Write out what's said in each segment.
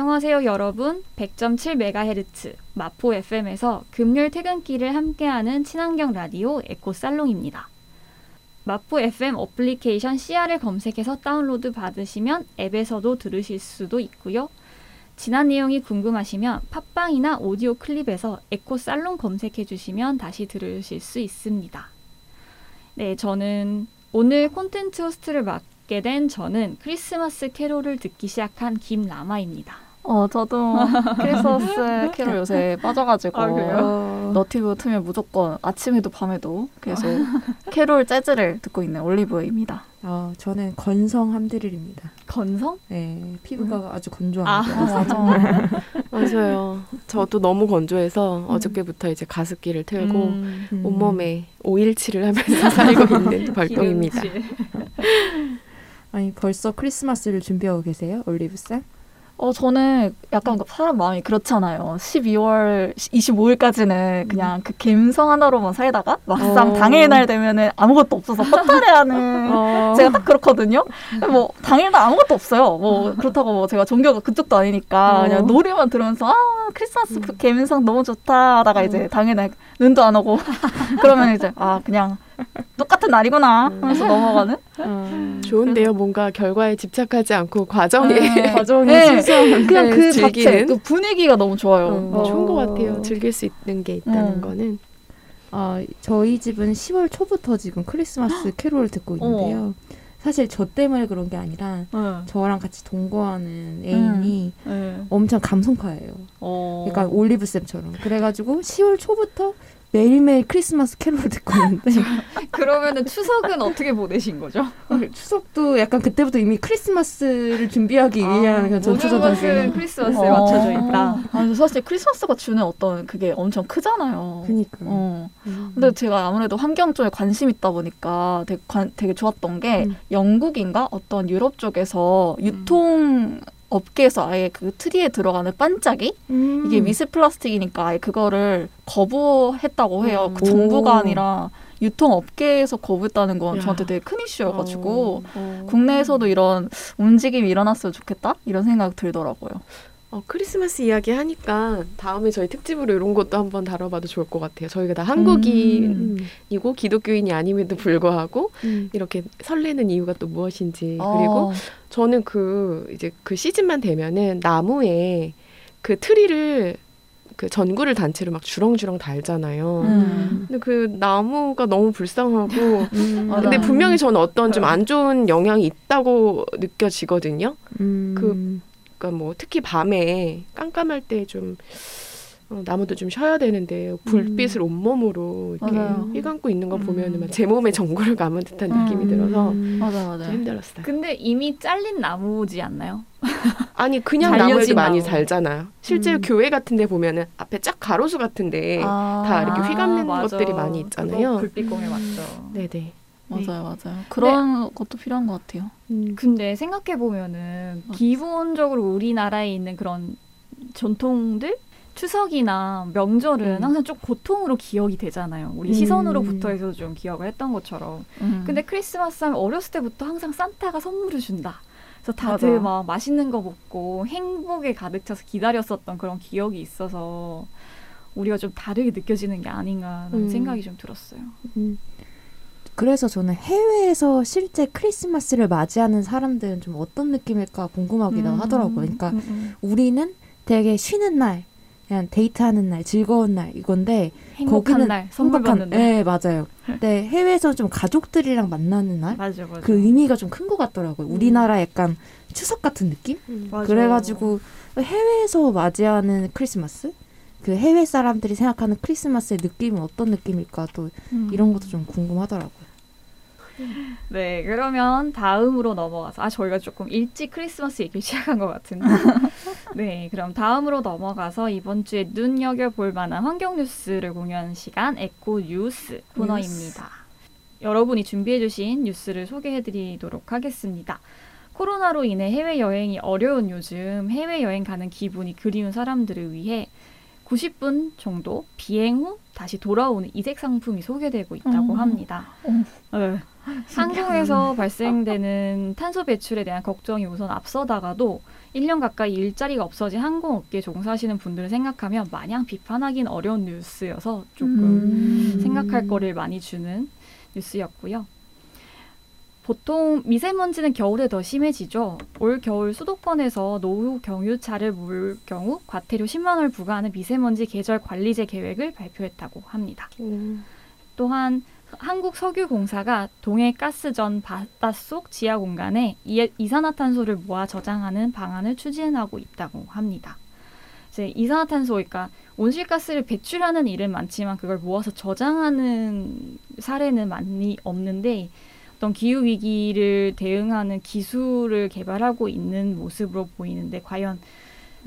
안녕하세요, 여러분. 100.7MHz 마포 FM에서 금요일 퇴근길을 함께하는 친환경 라디오 에코살롱입니다. 마포 FM 어플리케이션 CR을 검색해서 다운로드 받으시면 앱에서도 들으실 수도 있고요. 지난 내용이 궁금하시면 팟빵이나 오디오 클립에서 에코살롱 검색해 주시면 다시 들으실 수 있습니다. 네, 저는 오늘 콘텐츠 호스트를 맡게 된 저는 크리스마스 캐롤을 듣기 시작한 김라마입니다. 어, 저도 크리스마스 캐롤 요새 빠져가지고 아, 그래요? 어, 너튜브 틀면 무조건 아침에도 밤에도 계속 캐롤 재즈를 듣고 있는 올리브입니다. 어, 저는 건성 함드릴입니다. 건성? 네, 피부가 아주 아, 건조합니다. 맞아. 맞아요. 저도 너무 건조해서 어저께부터 이제 가습기를 틀고 음, 음. 온몸에 오일칠을 하면서 살고 있는 벌동입니다. 기름칠. 아니 벌써 크리스마스를 준비하고 계세요, 올리브 쌤? 어, 저는 약간 그 사람 마음이 그렇잖아요. 12월 25일까지는 그냥 그 감성 하나로만 살다가 막상 어. 당일날 되면은 아무것도 없어서 허탈해하는 어. 제가 딱 그렇거든요. 뭐 당일날 아무것도 없어요. 뭐 그렇다고 뭐 제가 종교가 그쪽도 아니니까 어. 그냥 노래만 들으면서 아 크리스마스 그 감성 너무 좋다 하다가 이제 당일날 눈도 안 오고 그러면 이제 아 그냥 똑 같은 날이구나 하면서 넘어가는. 어, 좋은데요. 뭔가 결과에 집착하지 않고 과정에 네. 과정에 네. 순수한 그냥 그 자체 그 분위기가 너무 좋아요. 어, 좋은 것 같아요. 즐길 수 있는 게 있다는 음. 거는 아, 저희 집은 10월 초부터 지금 크리스마스 캐롤을 듣고 있는데요. 사실 저 때문에 그런 게 아니라 네. 저랑 같이 동거하는 애인이 네. 엄청 감성파예요. 어. 약간 올리브 쌤처럼. 그래가지고 10월 초부터 매일매일 크리스마스 캐롤을 듣고 있는데 그러면은 추석은 어떻게 보내신 거죠? 추석도 약간 그때부터 이미 크리스마스를 준비하기 위한 그냥 전초전 모든 것은. 크리스마스에 어. 맞춰져 있다. 아니 사실 크리스마스가 주는 어떤 그게 엄청 크잖아요. 그니까. 어. 음. 근데 제가 아무래도 환경 쪽에 관심 있다 보니까 되게, 관- 되게 좋았던 게 음. 영국인가 어떤 유럽 쪽에서 유통 업계에서 아예 그 트리에 들어가는 반짝이 음. 이게 미세 플라스틱이니까 아예 그거를 거부했다고 해요. 그 오. 정부가 아니라 유통 업계에서 거부했다는 건 야. 저한테 되게 큰 이슈여가지고 어. 국내에서도 이런 움직임이 일어났으면 좋겠다 이런 생각 들더라고요. 어, 크리스마스 이야기 하니까 다음에 저희 특집으로 이런 것도 한번 다뤄봐도 좋을 것 같아요. 저희가 다 한국인이고 기독교인이 아님에도 불구하고 음. 이렇게 설레는 이유가 또 무엇인지 어. 그리고 저는 그 이제 그 시즌만 되면은 나무에 그 트리를 그 전구를 단체로 막 주렁주렁 달잖아요. 음. 근데 그 나무가 너무 불쌍하고 음. 근데 분명히 저는 어떤 좀 안 좋은 영향이 있다고 느껴지거든요. 음. 그- 그러니까 뭐 특히 밤에 깜깜할 때좀 어, 나무도 좀 쉬어야 되는데 불빛을 온몸으로 이렇게 맞아요. 휘감고 있는 거 음. 보면은 막제 몸에 전구를 감은 듯한 느낌이 음. 들어서 맞아 좀 맞아. 힘들었어요. 근데 이미 잘린 나무지 않나요? 아니 그냥 나무에도 많이 나무. 살잖아요. 실제로 음. 교회 같은데 보면은 앞에 쫙 가로수 같은데 아, 다 이렇게 휘감는 맞아. 것들이 많이 있잖아요. 그거 불빛 공예 맞죠. 네네. 맞아요 맞아요. 그런 것도 필요한 것 같아요. 근데 생각해 보면은. 기본적으로 우리나라에 있는 그런 전통들 추석이나 명절은 음. 항상 좀 고통으로 기억이 되잖아요. 우리 음. 시선으로부터 해서 좀 기억을 했던 것처럼. 음. 근데 크리스마스 하면 어렸을 때부터 항상 산타가 선물을 준다. 그래서 다들 맞아. 막 맛있는 거 먹고 행복에 가득 차서 기다렸었던 그런 기억이 있어서 우리가 좀 다르게 느껴지는 게 아닌가라는 음. 생각이 좀 들었어요. 그래서 저는 해외에서 실제 크리스마스를 맞이하는 사람들은 좀 어떤 느낌일까 궁금하기도 음. 하더라고요. 그러니까 음, 음. 우리는 되게 쉬는 날, 그냥 데이트하는 날, 즐거운 날 이건데 행복한 거기는 날, 선물 행복한- 받는 날. 네, 맞아요. 근데 해외에서는 좀 가족들이랑 만나는 날? 맞아, 맞아. 그 의미가 좀 큰 것 같더라고요. 음. 우리나라 약간 추석 같은 느낌? 맞아. 그래가지고 해외에서 맞이하는 크리스마스? 그 해외 사람들이 생각하는 크리스마스의 느낌은 어떤 느낌일까 또 음. 이런 것도 좀 궁금하더라고요. 네, 그러면 다음으로 넘어가서 아 저희가 조금 일찍 크리스마스 얘기를 시작한 것 같은데. 네, 그럼 다음으로 넘어가서 이번 주에 눈여겨 볼 만한 환경 뉴스를 공유하는 시간 에코 뉴스 코너입니다. 여러분이 준비해 주신 뉴스를 소개해 드리도록 하겠습니다. 코로나로 인해 해외 여행이 어려운 요즘 해외 여행 가는 기분이 그리운 사람들을 위해 90분 정도 비행 후 다시 돌아오는 이색 상품이 소개되고 있다고 음. 합니다. 어. 네. 한국에서 발생되는 탄소 배출에 대한 걱정이 우선 앞서다가도 1년 가까이 일자리가 없어진 항공업계에 종사하시는 분들을 생각하면 마냥 비판하기는 어려운 뉴스여서 조금 음. 생각할 거를 많이 주는 뉴스였고요. 보통 미세먼지는 겨울에 더 심해지죠. 올 겨울 수도권에서 노후 경유차를 몰 경우 과태료 10만 원을 부과하는 미세먼지 계절 관리제 계획을 발표했다고 합니다. 음. 또한 한국석유공사가 동해 가스전 바닷속 지하 공간에 이- 이산화탄소를 모아 저장하는 방안을 추진하고 있다고 합니다. 이제 이산화탄소, 그러니까 온실가스를 배출하는 일은 많지만 그걸 모아서 저장하는 사례는 많이 없는데 어떤 기후 위기를 대응하는 기술을 개발하고 있는 모습으로 보이는데 과연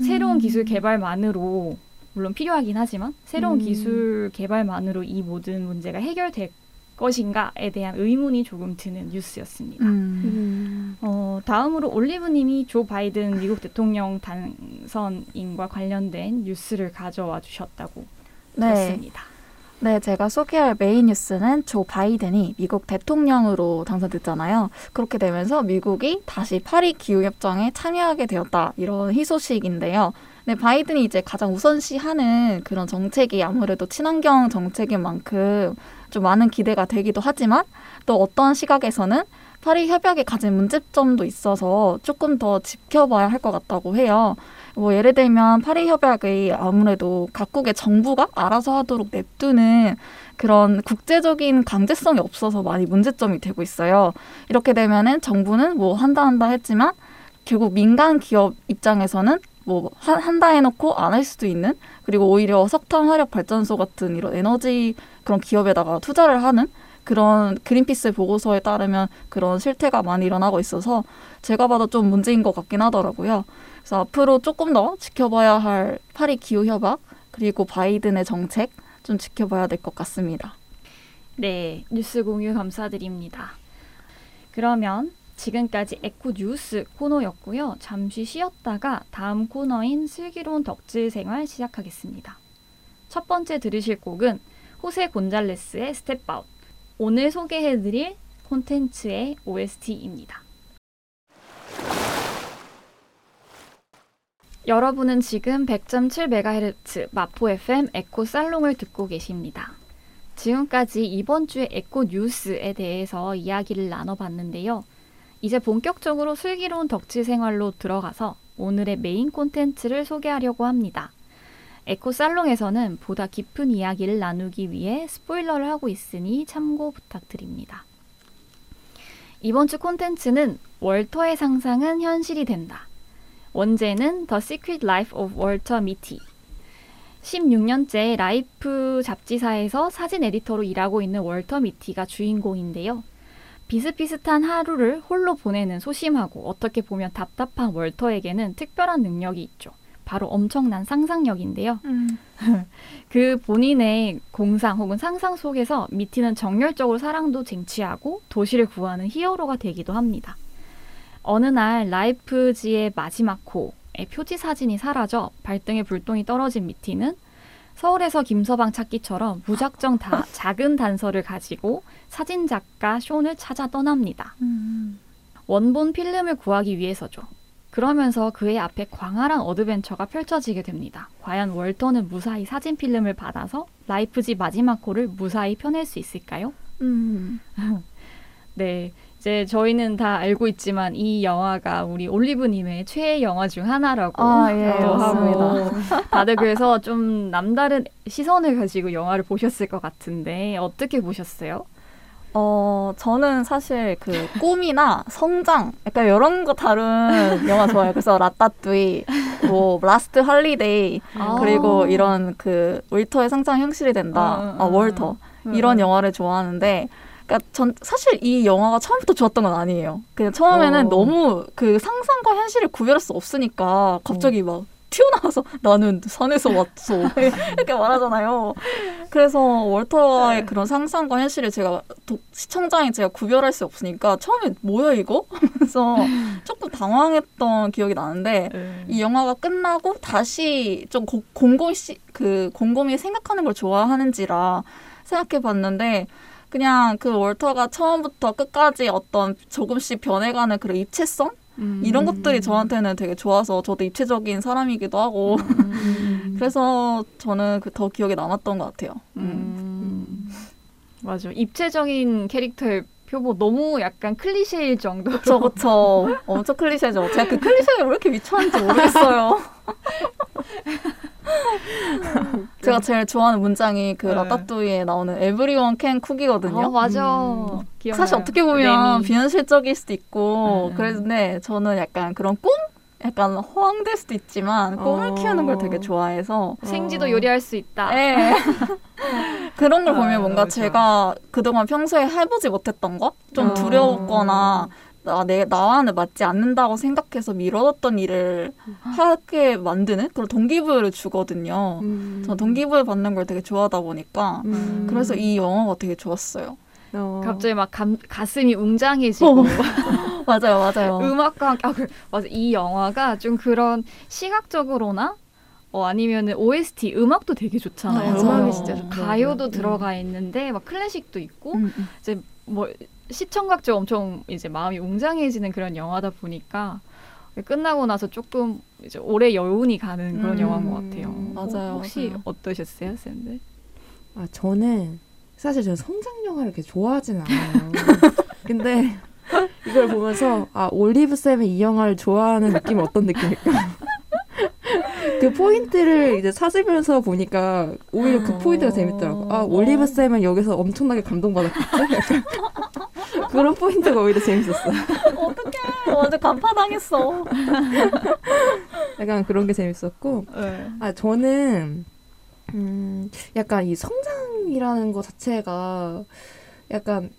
새로운 음. 기술 개발만으로 물론 필요하긴 하지만 새로운 음. 기술 개발만으로 이 모든 문제가 해결될 것인가에 대한 의문이 조금 드는 뉴스였습니다. 음. 음. 어, 다음으로 올리브님이 조 바이든 미국 대통령 당선인과 관련된 뉴스를 가져와 주셨다고 네. 들었습니다. 네, 제가 소개할 메인 뉴스는 조 바이든이 미국 대통령으로 당선됐잖아요. 그렇게 되면서 미국이 다시 파리 기후협정에 참여하게 되었다. 이런 희소식인데요. 네, 바이든이 이제 가장 우선시하는 그런 정책이 아무래도 친환경 정책인 만큼 좀 많은 기대가 되기도 하지만 또 어떤 시각에서는 파리 협약이 가진 문제점도 있어서 조금 더 지켜봐야 할 것 같다고 해요. 뭐 예를 들면 파리 협약의 아무래도 각국의 정부가 알아서 하도록 냅두는 그런 국제적인 강제성이 없어서 많이 문제점이 되고 있어요. 이렇게 되면은 정부는 뭐 한다 한다 했지만 결국 민간 기업 입장에서는 뭐 한- 한다 해놓고 안 할 수도 있는 그리고 오히려 석탄 화력 발전소 같은 이런 에너지 그런 기업에다가 투자를 하는 그런 그린피스 보고서에 따르면 그런 실태가 많이 일어나고 있어서 제가 봐도 좀 문제인 것 같긴 하더라고요. 그래서 앞으로 조금 더 지켜봐야 할 파리 기후 협약 그리고 바이든의 정책 좀 지켜봐야 될 것 같습니다. 네, 뉴스 공유 감사드립니다. 그러면 지금까지 에코 뉴스 코너였고요. 잠시 쉬었다가 다음 코너인 슬기로운 덕질 생활 시작하겠습니다. 첫 번째 들으실 곡은 호세 곤잘레스의 Step Out. 오늘 소개해드릴 콘텐츠의 OST입니다. 여러분은 지금 100.7MHz 마포 FM 에코 살롱을 듣고 계십니다. 지금까지 이번 주의 에코 뉴스에 대해서 이야기를 나눠봤는데요. 이제 본격적으로 슬기로운 덕질 생활로 들어가서 오늘의 메인 콘텐츠를 소개하려고 합니다. 에코 살롱에서는 보다 깊은 이야기를 나누기 위해 스포일러를 하고 있으니 참고 부탁드립니다. 이번 주 콘텐츠는 월터의 상상은 현실이 된다. 원제는 The Secret Life of Walter Mitty. 16년째 라이프 잡지사에서 사진 에디터로 일하고 있는 월터 미티가 주인공인데요. 비슷비슷한 하루를 홀로 보내는 소심하고 어떻게 보면 답답한 월터에게는 특별한 능력이 있죠. 바로 엄청난 상상력인데요. 그 본인의 공상 혹은 상상 속에서 미티는 정열적으로 사랑도 쟁취하고 도시를 구하는 히어로가 되기도 합니다. 어느 날 라이프지의 마지막 호의 표지 사진이 사라져 발등에 불똥이 떨어진 미티는 서울에서 김서방 찾기처럼 무작정 다 작은 단서를 가지고 사진작가 숀을 찾아 떠납니다. 원본 필름을 구하기 위해서죠. 그러면서 그의 앞에 광활한 어드벤처가 펼쳐지게 됩니다. 과연 월터는 무사히 사진 필름을 받아서 라이프지 마지막 호를 무사히 펴낼 수 있을까요? 음. 네. 이제 저희는 다 알고 있지만 이 영화가 우리 올리브님의 최애 영화 중 하나라고 아, 예. 하고 다들 그래서 좀 남다른 시선을 가지고 영화를 보셨을 것 같은데 어떻게 보셨어요? 어, 저는 사실 그 꿈이나 성장, 약간 이런 거 다룬 영화 좋아해요. 그래서 라따뚜이, 뭐, 라스트 할리데이, 그리고 이런 그 월터의 상상 현실이 된다. 아, 음. 월터. 음, 이런 음. 영화를 좋아하는데, 그러니까 전 사실 이 영화가 처음부터 좋았던 건 아니에요. 그냥 처음에는 어. 너무 그 상상과 현실을 구별할 수 없으니까 갑자기 막 튀어나와서 나는 산에서 왔어 이렇게 말하잖아요. 그래서 월터의 네. 그런 상상과 현실을 제가 도- 시청자인 제가 구별할 수 없으니까 처음에 뭐야 이거? 그래서 조금 당황했던 기억이 나는데 음. 이 영화가 끝나고 다시 좀 고- 곰곰이 시- 그 곰곰이 생각하는 걸 좋아하는지라 생각해 봤는데 그냥 그 월터가 처음부터 끝까지 어떤 조금씩 변해가는 그런 입체성 음. 이런 것들이 저한테는 되게 좋아서 저도 입체적인 사람이기도 하고 음. 그래서 저는 그 더 기억에 남았던 것 같아요. 음. 맞아. 입체적인 캐릭터의 표보 너무 약간 클리셰일 정도. 그쵸 그쵸 엄청 클리셰죠. 제가 그 클리셰에 왜 이렇게 미쳐하는지 모르겠어요. 제가 제일 좋아하는 문장이 그 네. 라따뚜이에 나오는 Everyone can cook이거든요. 아, 맞아. 음. 사실 어떻게 보면 레미. 비현실적일 수도 있고 음. 그런데 저는 약간 그런 꿈? 약간 허황될 수도 있지만 꿈을 어. 키우는 걸 되게 좋아해서 생지도 어. 요리할 수 있다. 예. 그런 걸 아, 보면 뭔가 좋아. 제가 그동안 평소에 해보지 못했던 것? 좀 어. 두려웠거나 나, 내, 나와는 맞지 않는다고 생각해서 미뤄뒀던 일을 하게 만드는 그런 동기부여를 주거든요. 음. 저 동기부여 받는 걸 되게 좋아하다 보니까 음. 그래서 이 영화가 되게 좋았어요. 어. 갑자기 막 감, 가슴이 웅장해지고 맞아요, 맞아요. 음악과 함께 아, 그, 맞아 이 영화가 좀 그런 시각적으로나 어, 아니면은 OST 음악도 되게 좋잖아요. 아, 음악이. 진짜. 가요도 음. 들어가 있는데 막 클래식도 있고 음, 음. 이제 뭐 시청각적 엄청 이제 마음이 웅장해지는 그런 영화다 보니까 끝나고 나서 조금 이제 오래 여운이 가는 그런 음, 영화인 것 같아요. 맞아요, 혹시 맞아요. 어떠셨어요, 쌤들? 아 저는 사실 저는 성장 영화를 그렇게 좋아하진 않아요. 근데 이걸 보면서 아 올리브 쌤이 이 영화를 좋아하는 느낌은 어떤 느낌일까? 그 포인트를 이제 찾으면서 보니까 오히려 그 포인트가 재밌더라고. 아 올리브 쌤은 여기서 엄청나게 감동받았겠지? 그런 포인트가 오히려 재밌었어. 완전 간파당했어. 약간 그런 게 재밌었고 네. 아 저는 음 약간 이 성장이라는 것 자체가 약간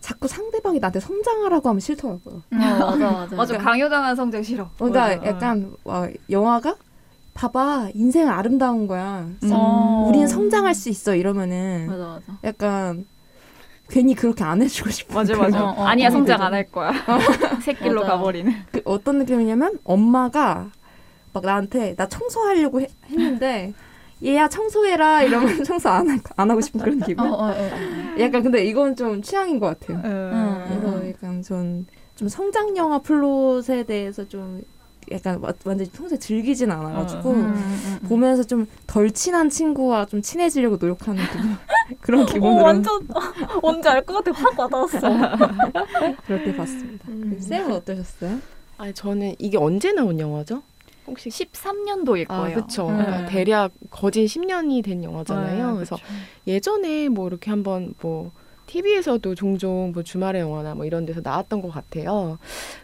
자꾸 상대방이 나한테 성장하라고 하면 싫더라고요. 어, 맞아, 맞아. 맞아 강요당한 성장 싫어. 그러니까 맞아. 약간 와, 영화가 봐봐 인생은 아름다운 거야. 음. 어. 우리는 성장할 수 있어 이러면은 맞아, 맞아. 약간 괜히 그렇게 안 해주고 싶어. 맞아 맞아. 어, 어, 아니야 어, 성장. 안 할 거야. 새길로 맞아. 가버리는. 그 어떤 느낌이냐면 엄마가 막 나한테 나 청소하려고 해- 했는데 얘야 청소해라 이러면 청소 안, 할- 안 하고 싶은 그런 기분. 어, 어, 어, 어. 약간 근데 이건 좀 취향인 것 같아요. 음. 그래서 약간 전 좀 성장 영화 플롯에 대해서 좀 약간 와- 완전히 평소에 즐기진 않아가지고 음, 음, 음. 보면서 좀 덜 친한 친구와 좀 친해지려고 노력하는 기분 그런 어, 기분으로 완전 뭔지 알것 같아. 확 와닿았어. 그렇게 봤습니다. 음. 쌤은 어떠셨어요? 아 저는 이게 언제 나온 영화죠? 혹시 13년도일 아 거예요. 그렇죠. 음. 대략 거진 10년이 된 영화잖아요. 네, 그래서 그쵸. 예전에 뭐 이렇게 한번 뭐 TV에서도 종종 뭐 주말의 영화나 뭐 이런 데서 나왔던 것 같아요.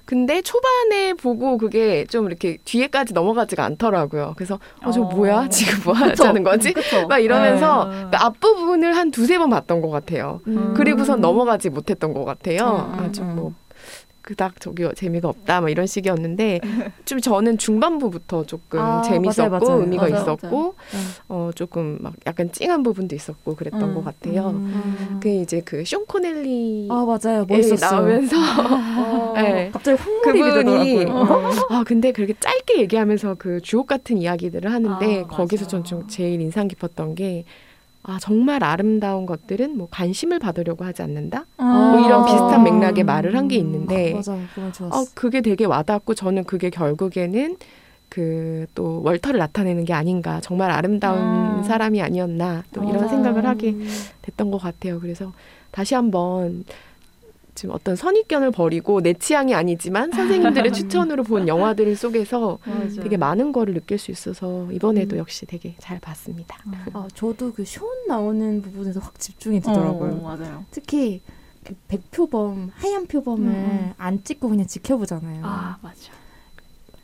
근데 초반에 보고 그게 좀 이렇게 뒤에까지 넘어가지가 않더라고요. 그래서 어저 어. 뭐야 지금 뭐 하자는 거지? 그쵸? 막 이러면서 네. 그 앞부분을 한 두세 번 봤던 것 같아요. 음. 그리고선 넘어가지 못했던 것 같아요. 음, 음, 아주 음. 뭐 그닥 저기 재미가 없다 막 이런 식이었는데 좀 저는 중반부부터 조금 아, 재밌었고 맞아요, 맞아요. 의미가 맞아요, 있었고 어 조금 막 약간 찡한 부분도 있었고 그랬던 음, 것 같아요. 음. 그 이제 그쇼 코넬리 아 맞아요 에 멋있었어요. 나오면서 어, 네. 갑자기 그분이 되더라고요. 아 근데 그렇게 짧게 얘기하면서 그 주옥 같은 이야기들을 하는데 아, 거기서. 전 좀 제일 인상 깊었던 게 아 정말 아름다운 것들은 뭐 관심을 받으려고 하지 않는다 뭐 이런 어. 비슷한 맥락의 말을 한 게 있는데 맞아요 그건 좋았어. 어 그게 되게 와닿고 저는 그게 결국에는 그 또 월터를 나타내는 게 아닌가 정말 아름다운 음. 사람이 아니었나 또 이런. 생각을 하게 됐던 것 같아요. 그래서 다시 한번 지금 어떤 선입견을 버리고 내 취향이 아니지만 선생님들의 추천으로 본 영화들 속에서 맞아. 되게 많은 거를 느낄 수 있어서 이번에도 음. 역시 되게 잘 봤습니다. 아, 저도 그쇼 나오는 부분에서 확 집중이 되더라고요. 어, 맞아요. 특히 그 백표범 하얀 표범을 음, 음. 안 찍고 그냥 지켜보잖아요. 아 맞아.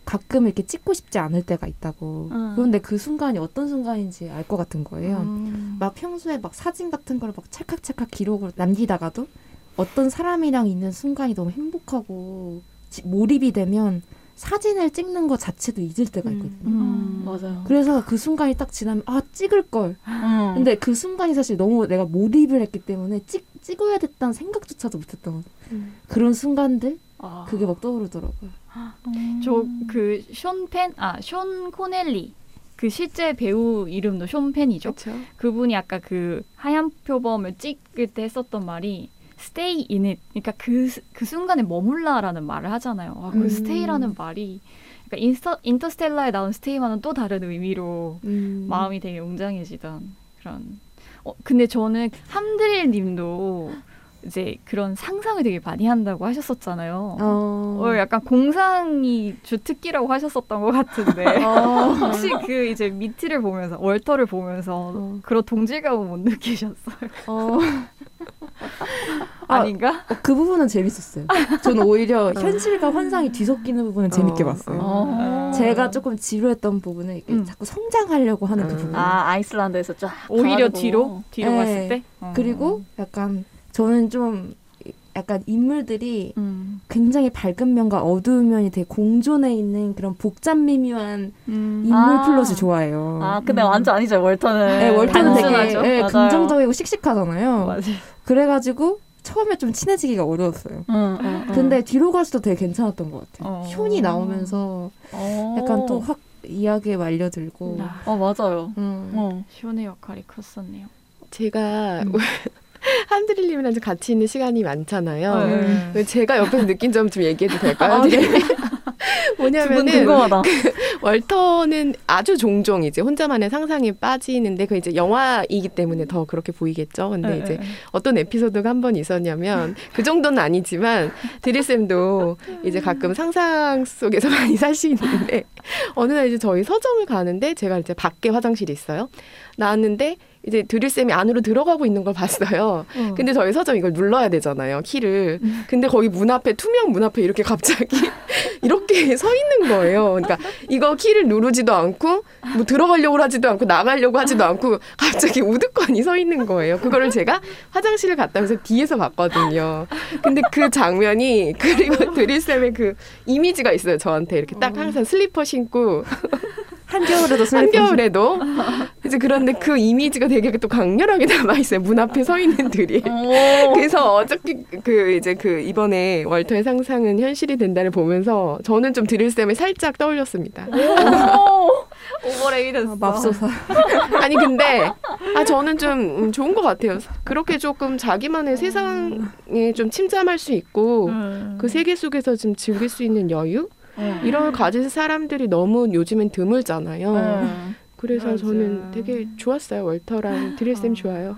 가끔 이렇게 찍고 싶지 않을 때가 있다고. 음. 그런데 그 순간이 어떤 순간인지 알 것 같은 거예요. 음. 막 평소에 막 사진 같은 걸 막 찰칵찰칵 기록을 남기다가도 어떤 사람이랑 있는 순간이 너무 행복하고 지- 몰입이 되면 사진을 찍는 것 자체도 잊을 때가 있거든요. 음, 맞아요. 그래서 그 순간이 딱 지나면 아 찍을 걸. 음. 근데 그 순간이 사실 너무 내가 몰입을 했기 때문에 찍 찍어야 됐다는 생각조차도 못했던 그런 순간들 아. 그게 막 떠오르더라고요. 저 그 숀 펜 아 숀 오코넬이 그 실제 배우 이름도 숀 펜이죠. 그분이 아까 그 하얀 표범을 찍을 때 했었던 말이 stay in it. 그러니까 그, 스- 그 순간에 머물라라는 말을 하잖아요. 아, 그 음. stay라는 말이 그러니까 인스터, 인터스텔라에 나온 stay와는 또 다른 의미로 음. 마음이 되게 웅장해지던 그런. 어, 근데 저는 함드릴 님도 이제 그런 상상을 되게 많이 한다고 하셨었잖아요. 어. 어, 약간 공상이 주특기라고 하셨었던 것 같은데 어. 혹시 그 이제 미트를 보면서 월터를 보면서 어. 그런 동질감은 못 느끼셨어요? 어. 아, 아닌가? 어, 그 부분은 재밌었어요. 저는 오히려 현실과 환상이 뒤섞이는 부분은 재밌게 어, 봤어요. 어. 제가 조금 지루했던 부분은 이게 음. 자꾸 성장하려고 하는 그 음. 부분. 아 아이슬란드에서 쫙 오히려 가가지고. 뒤로 뒤로 네. 갔을 때 어. 그리고 약간 저는 좀 약간 인물들이 음. 굉장히 밝은 면과 어두운 면이 되게 공존해 있는 그런 복잡 미묘한 음. 인물 아. 플롯을 좋아해요. 아 근데 음. 완전 아니죠 월터는. 네, 월터는 되게 단순하죠. 예, 맞아요. 긍정적이고 씩씩하잖아요. 맞아. 그래가지고 처음에 좀 친해지기가 어려웠어요. 응, 응, 응. 근데 뒤로 갈수록 되게 괜찮았던 것 같아요. 어. 숀이 나오면서 어. 약간 또 확 이야기에 말려들고. 아, 어 맞아요. 음. 어. 시온의 역할이 컸었네요. 제가 음. 한드릴님이랑 좀 같이 있는 시간이 많잖아요. 네. 근데 제가 옆에서 느낀 점 좀 얘기해도 될까요? 아, 네. 두분 뭐냐면은 궁금하다. 월터는 아주 종종 이제 혼자만의 상상에 빠지는데 그 이제 영화이기 때문에 더 그렇게 보이겠죠. 근데 네, 이제 네. 어떤 에피소드가 한 번 있었냐면 그 정도는 아니지만 드리쌤도 이제 가끔 상상 속에서 많이 살수 있는데 어느 날 이제 저희 서점을 가는데 제가 이제 밖에 화장실이 있어요. 나왔는데 이제 드릴쌤이 안으로 들어가고 있는 걸 봤어요. 어. 근데 저희 서점 이걸 눌러야 되잖아요. 키를. 음. 근데 거기 문 앞에 투명 문 앞에 이렇게 갑자기 이렇게 서 있는 거예요. 그러니까 이거 키를 누르지도 않고 뭐 들어가려고 하지도 않고 나가려고 하지도 않고 갑자기 우두커니 서 있는 거예요. 그거를 제가 화장실을 갔다 오면서 뒤에서 봤거든요. 근데 그 장면이 그리고 드릴쌤의 그 이미지가 있어요. 저한테 이렇게 딱 항상 슬리퍼 신고 한겨울에도 한겨울에도 이제 그런데 그 이미지가 되게 또 강렬하게 남아 있어요. 문 앞에 서 있는 들이. 오. 그래서 어저께 그 이제 그 이번에 월터의 상상은 현실이 된다를 보면서 저는 좀 드릴 쌤을 살짝 떠올렸습니다. 오. 오버레이 됐어. 아, 맙소사. 아니 근데 아 저는 좀 음, 좋은 것 같아요. 그렇게 조금 자기만의 세상에 좀 침잠할 수 있고 음. 그 세계 속에서 좀 즐길 수 있는 여유 응. 이런 걸 가진 사람들이 너무 요즘엔 드물잖아요. 응. 그래서 맞아. 저는 되게 좋았어요. 월터랑 드릴쌤 어. 좋아요.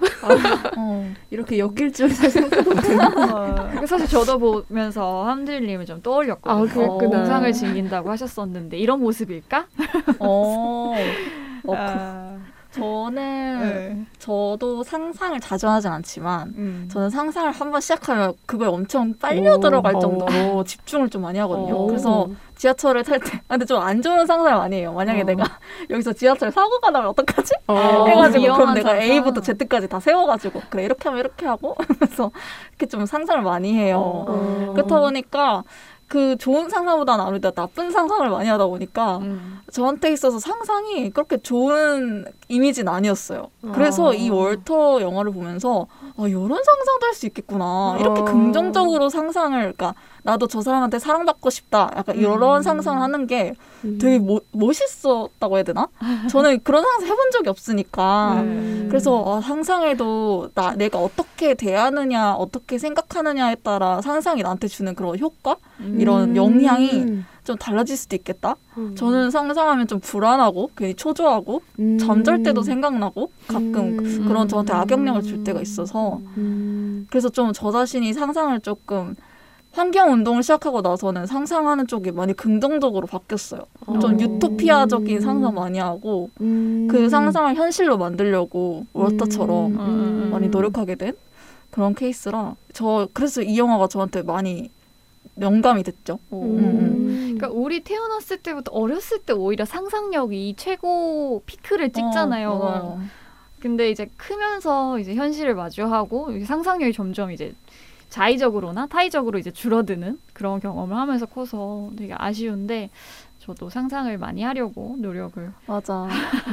어. 이렇게 엮일 줄 생각도 어, 사실 저도 보면서 함들님을 좀 떠올렸거든요. 아, 그랬구나. 공상을 즐긴다고 하셨었는데 이런 모습일까? 어. 어, 그- 아, 저는 네. 저도 상상을 자주 하진 않지만 음. 저는 상상을 한번 시작하면 그거에 엄청 빨려 오, 들어갈 어. 정도로 집중을 좀 많이 하거든요. 어. 그래서 지하철을 탈 때, 아, 근데 좀 안 좋은 상상을 많이 해요. 만약에 어. 내가 여기서 지하철 사고가 나면 어떡하지? 어. 해가지고 그럼 내가 상상. A부터 Z까지 다 세워가지고 그래 이렇게 하면 이렇게 하고 하면서 이렇게 좀 상상을 많이 해요. 어. 그렇다 보니까 그 좋은 상상보다는 아무래도 나쁜 상상을 많이 하다 보니까 음. 저한테 있어서 상상이 그렇게 좋은 이미지는 아니었어요. 그래서 어. 이 월터 영화를 보면서 아, 이런 상상도 할 수 있겠구나. 이렇게 어. 긍정적으로 상상을, 그러니까 나도 저 사람한테 사랑받고 싶다. 약간 이런 음. 상상을 하는 게 음. 되게 모, 멋있었다고 해야 되나? 저는 그런 상상 해본 적이 없으니까. 음. 그래서 아, 상상에도 나 내가 어떻게 대하느냐, 어떻게 생각하느냐에 따라 상상이 나한테 주는 그런 효과, 이런 영향이 좀 달라질 수도 있겠다. 음. 저는 상상하면 좀 불안하고 괜히 초조하고 음. 잠잘 때도 생각나고 가끔 음. 그런 저한테 악영향을 줄 때가 있어서 음. 그래서 좀 저 자신이 상상을 조금 환경 운동을 시작하고 나서는 상상하는 쪽이 많이 긍정적으로 바뀌었어요. 좀 어. 유토피아적인 상상 많이 하고 음. 그 상상을 현실로 만들려고 월터처럼 음. 음. 많이 노력하게 된 그런 케이스라 저 그래서 이 영화가 저한테 많이 영감이 됐죠. 음. 그러니까 우리 태어났을 때부터 어렸을 때 오히려 상상력이 최고 피크를 찍잖아요. 어. 근데 이제 크면서 이제 현실을 마주하고 이제 상상력이 점점 이제 자의적으로나 타의적으로 이제 줄어드는 그런 경험을 하면서 커서 되게 아쉬운데 저도 상상을 많이 하려고 노력을 맞아,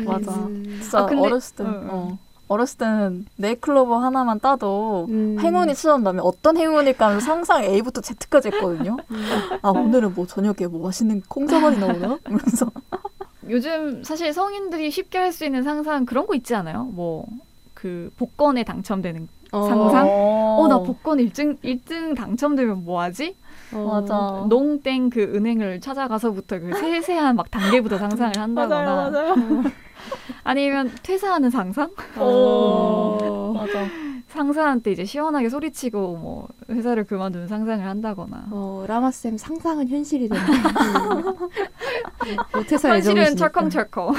맞아. 음. 진짜 아, 근데- 어렸을 때, 응, 응. 어. 어렸을 때는 네이클로버 하나만 따도 음. 행운이 찾아온다면 어떤 행운일까 하면서 상상 A부터 Z까지 했거든요. 아 오늘은 뭐 저녁에 뭐 맛있는 콩사발이 나오나? 그러면서 요즘 사실 성인들이 쉽게 할 수 있는 상상 그런 거 있지 않아요? 뭐 그 복권에 당첨되는 상상? 어, 어, 나 복권 1등, 1등 당첨되면 뭐하지? 맞아. 농땡 그 은행을 찾아가서부터 그 세세한 막 단계부터 상상을 한다거나 맞아요, 맞아요. 아니면 퇴사하는 상상? 어. 맞아. 상사한테 이제 시원하게 소리치고 뭐 회사를 그만두는 상상을 한다거나 어, 라마 쌤 상상은 현실이 된다. 뭐 퇴사 현실은. 철컹철컹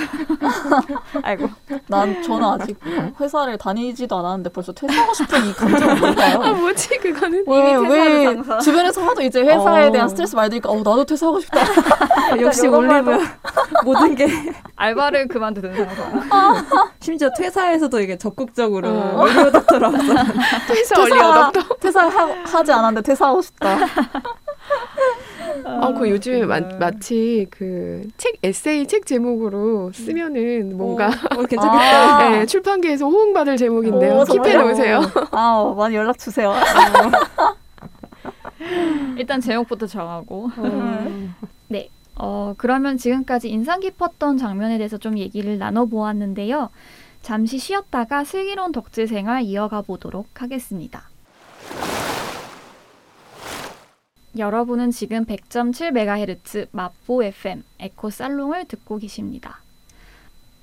아이고 난 저는 아직 회사를 다니지도 않았는데 벌써 퇴사하고 싶은 이 감정은 뭘까요? 아 뭐지 그거는? 왜, 왜 상사. 주변에서 하도 이제 회사에 어. 대한 스트레스 많이 드니까 어, 나도 퇴사하고 싶다. 역시 올리브야. 모든 게 알바를 그만두는 상상 심지어 퇴사에서도 이게 적극적으로 어. 올리브 덕터로 퇴사 얼리 어답터. 퇴사하지 않았는데 퇴사하고 싶다. 아, 그 요즘에 마, 음. 마치 그 책 에세이 책 제목으로 쓰면은 뭔가 어, 괜찮겠다. 아. 네, 출판계에서 호응받을 제목인데요. 오, 킵해? 놓으세요. 아, 많이 연락 주세요. 일단 제목부터 정하고 어. 어, 그러면 지금까지 인상 깊었던 장면에 대해서 좀 얘기를 나눠 보았는데요. 잠시 쉬었다가 슬기로운 덕질 생활 이어가 보도록 하겠습니다. 여러분은 지금 100.7MHz 마포 FM 에코 살롱을 듣고 계십니다.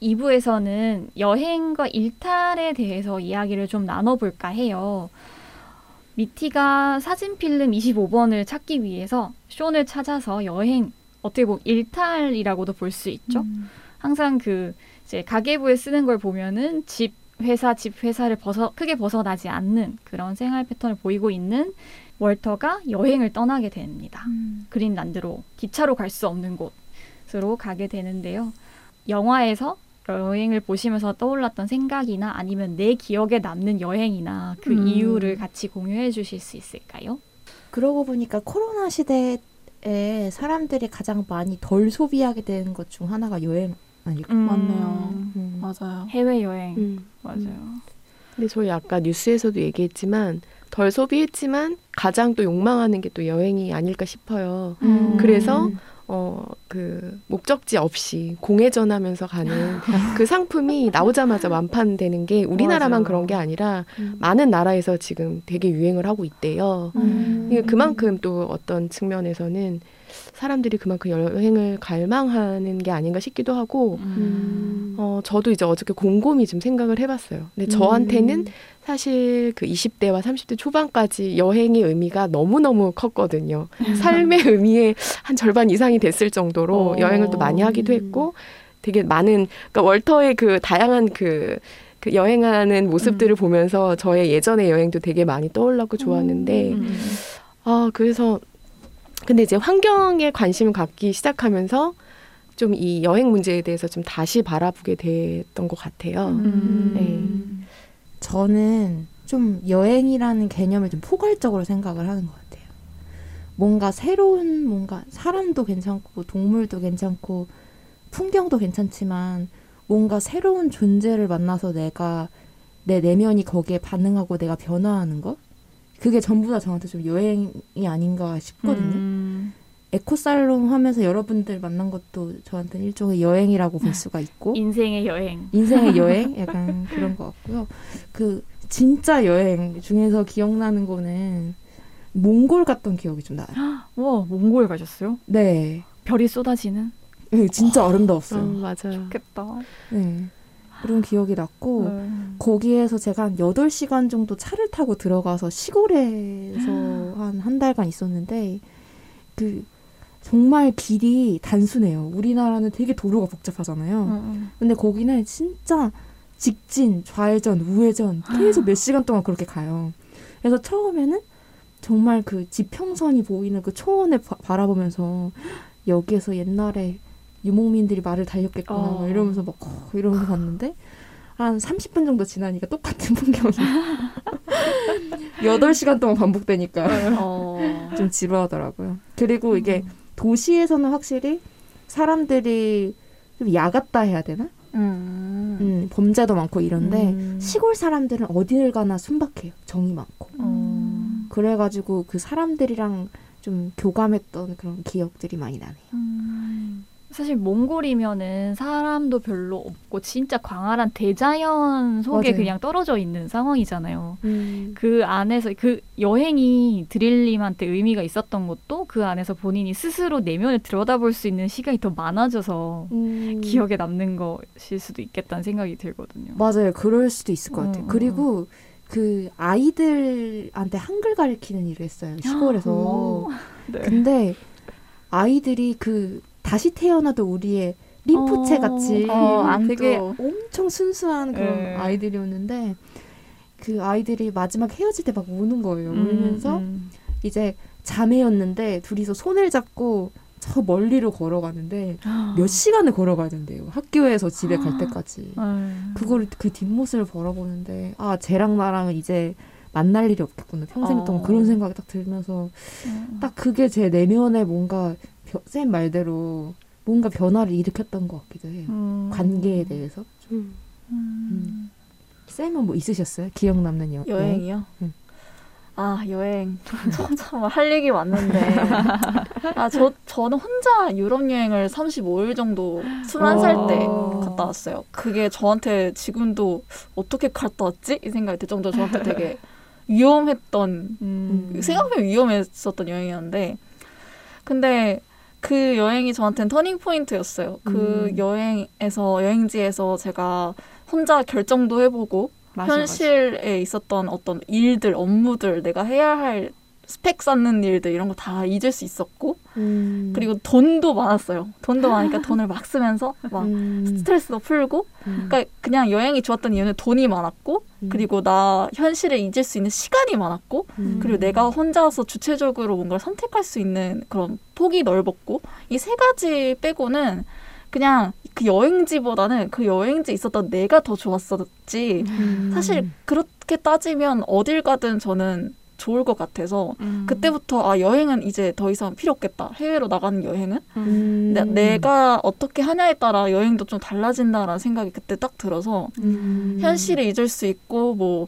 2부에서는 여행과 일탈에 대해서 이야기를 좀 나눠볼까 해요. 미티가 사진 필름 25번을 찾기 위해서 쇼를 찾아서 여행, 어떻게 보면 일탈이라고도 볼 수 있죠. 항상 그 이제 가계부에 쓰는 걸 보면은 집 회사 집 회사를 벗어 크게 벗어나지 않는 그런 생활 패턴을 보이고 있는 월터가 여행을 떠나게 됩니다. 그린란드로 기차로 갈 수 없는 곳으로 가게 되는데요. 영화에서 여행을 보시면서 떠올랐던 생각이나 아니면 내 기억에 남는 여행이나 그 음. 이유를 같이 공유해 주실 수 있을까요? 그러고 보니까 코로나 시대에 사람들이 가장 많이 덜 소비하게 되는 것 중 하나가 여행 아닐까? 맞네요. 음. 맞아요. 해외 여행 음. 맞아요. 근데 저희 아까 뉴스에서도 얘기했지만 덜 소비했지만 가장 또 욕망하는 게 또 여행이 아닐까 싶어요. 음. 그래서 어, 그, 목적지 없이 공회전하면서 가는 그 상품이 나오자마자 완판되는 게 우리나라만 맞아요. 그런 게 아니라 음. 많은 나라에서 지금 되게 유행을 하고 있대요. 음. 그만큼 또 어떤 측면에서는 사람들이 그만큼 여행을 갈망하는 게 아닌가 싶기도 하고, 음. 어, 저도 이제 어저께 곰곰이 좀 생각을 해봤어요. 근데 저한테는 사실 그 20대와 30대 초반까지 여행의 의미가 너무너무 컸거든요. 삶의 의미의 한 절반 이상이 됐을 정도로 어. 여행을 또 많이 하기도 했고 되게 많은 그러니까 월터의 그 다양한 그, 그 여행하는 모습들을 보면서 저의 예전의 여행도 되게 많이 떠올랐고 좋았는데 음. 아 그래서 근데 이제 환경에 관심을 갖기 시작하면서 좀 이 여행 문제에 대해서 좀 다시 바라보게 됐던 것 같아요. 음. 네. 저는 좀 여행이라는 개념을 좀 포괄적으로 생각을 하는 것 같아요. 뭔가 새로운 뭔가 사람도 괜찮고 동물도 괜찮고 풍경도 괜찮지만 뭔가 새로운 존재를 만나서 내가 내 내면이 거기에 반응하고 내가 변화하는 것 그게 전부 다 저한테 좀 여행이 아닌가 싶거든요. 음. 에코살롱 하면서 여러분들 만난 것도 저한테는 일종의 여행이라고 볼 수가 있고 인생의 여행. 인생의 여행 약간 그런 것 같고요. 그 진짜 여행 중에서 기억나는 거는 몽골 갔던 기억이 좀 나요. 와 몽골 가셨어요? 네, 별이 쏟아지는? 네 진짜 어, 아름다웠어요. 맞아요. 좋겠다. 네, 그런 기억이 났고 음. 거기에서 제가 한 8시간 정도 차를 타고 들어가서 시골에서 한 한 달간 있었는데 그 정말 길이 단순해요. 우리나라는 되게 도로가 복잡하잖아요. 음. 근데 거기는 진짜 직진, 좌회전, 우회전 계속 몇 시간 동안 그렇게 가요. 그래서 처음에는 정말 그 지평선이 보이는 그 초원을 바, 바라보면서 여기에서 옛날에 유목민들이 말을 달렸겠구나 어. 막 이러면서 막 어, 이러면서 봤는데 한 30분 정도 지나니까 똑같은 풍경이 8시간 동안 반복되니까 어. 좀 지루하더라고요. 그리고 이게 도시에서는 확실히 사람들이 좀 야같다 해야 되나? 음. 음, 범죄도 많고 이런데 음. 시골 사람들은 어디를 가나 순박해요. 정이 많고. 음. 그래가지고 그 사람들이랑 좀 교감했던 그런 기억들이 많이 나네요. 음. 사실 몽골이면은 사람도 별로 없고 진짜 광활한 대자연 속에 맞아요. 그냥 떨어져 있는 상황이잖아요. 음. 그 안에서 그 여행이 드릴님한테 의미가 있었던 것도 그 안에서 본인이 스스로 내면을 들여다볼 수 있는 시간이 더 많아져서 음. 기억에 남는 것일 수도 있겠다는 생각이 들거든요. 맞아요. 그럴 수도 있을 것 같아요. 어, 그리고 그 아이들한테 한글 가르치는 일을 했어요. 시골에서. 어, 네. 근데 아이들이 그 다시 태어나도 우리의 림프체 어, 같이 어. 되게 엄청 순수한 그런 네. 아이들이었는데 그 아이들이 마지막 헤어질 때 막 우는 거예요. 음, 울면서 음. 이제 자매였는데 둘이서 손을 잡고 저 멀리로 걸어가는데 몇 시간을 걸어가야 된대요. 학교에서 집에 갈 때까지. 음. 그걸 그 뒷모습을 바라보는데 아 쟤랑 나랑은 이제 만날 일이 없겠구나 평생 어. 동안 그런 생각이 딱 들면서 음. 딱 그게 제 내면에 뭔가 벼- 쌤 말대로 뭔가 변화를 일으켰던 것 같기도 해요. 음. 관계에 대해서 음. 음. 쌤은 뭐 있으셨어요? 기억 남는 여, 여행이요? 응. 아 여행 참 할 얘기 많는데 아저 저는 혼자 유럽 여행을 35일 정도 21살 때 어. 갔다 왔어요. 그게 저한테 지금도 어떻게 갔다 왔지? 이 생각이 들 정도로 저한테 되게 위험했던 음. 생각보다 위험했었던 여행이었는데 근데 그 여행이 저한테는 터닝 포인트였어요. 그 음. 여행에서 여행지에서 제가 혼자 결정도 해보고 맞아, 맞아. 현실에 있었던 어떤 일들, 업무들, 내가 해야 할 스펙 쌓는 일들 이런 거 다 잊을 수 있었고 음. 그리고 돈도 많았어요. 돈도 많으니까 돈을 막 쓰면서 막 음. 스트레스도 풀고 음. 그러니까 그냥 여행이 좋았던 이유는 돈이 많았고 음. 그리고 나 현실을 잊을 수 있는 시간이 많았고 음. 그리고 내가 혼자서 주체적으로 뭔가를 선택할 수 있는 그런 폭이 넓었고 이 세 가지 빼고는 그냥 그 여행지보다는 그 여행지 있었던 내가 더 좋았었지 음. 사실 그렇게 따지면 어딜 가든 저는 좋을 것 같아서 음. 그때부터 아 여행은 이제 더 이상 필요 없겠다 해외로 나가는 여행은 음. 내, 내가 어떻게 하냐에 따라 여행도 좀 달라진다라는 생각이 그때 딱 들어서 음. 현실을 잊을 수 있고 뭐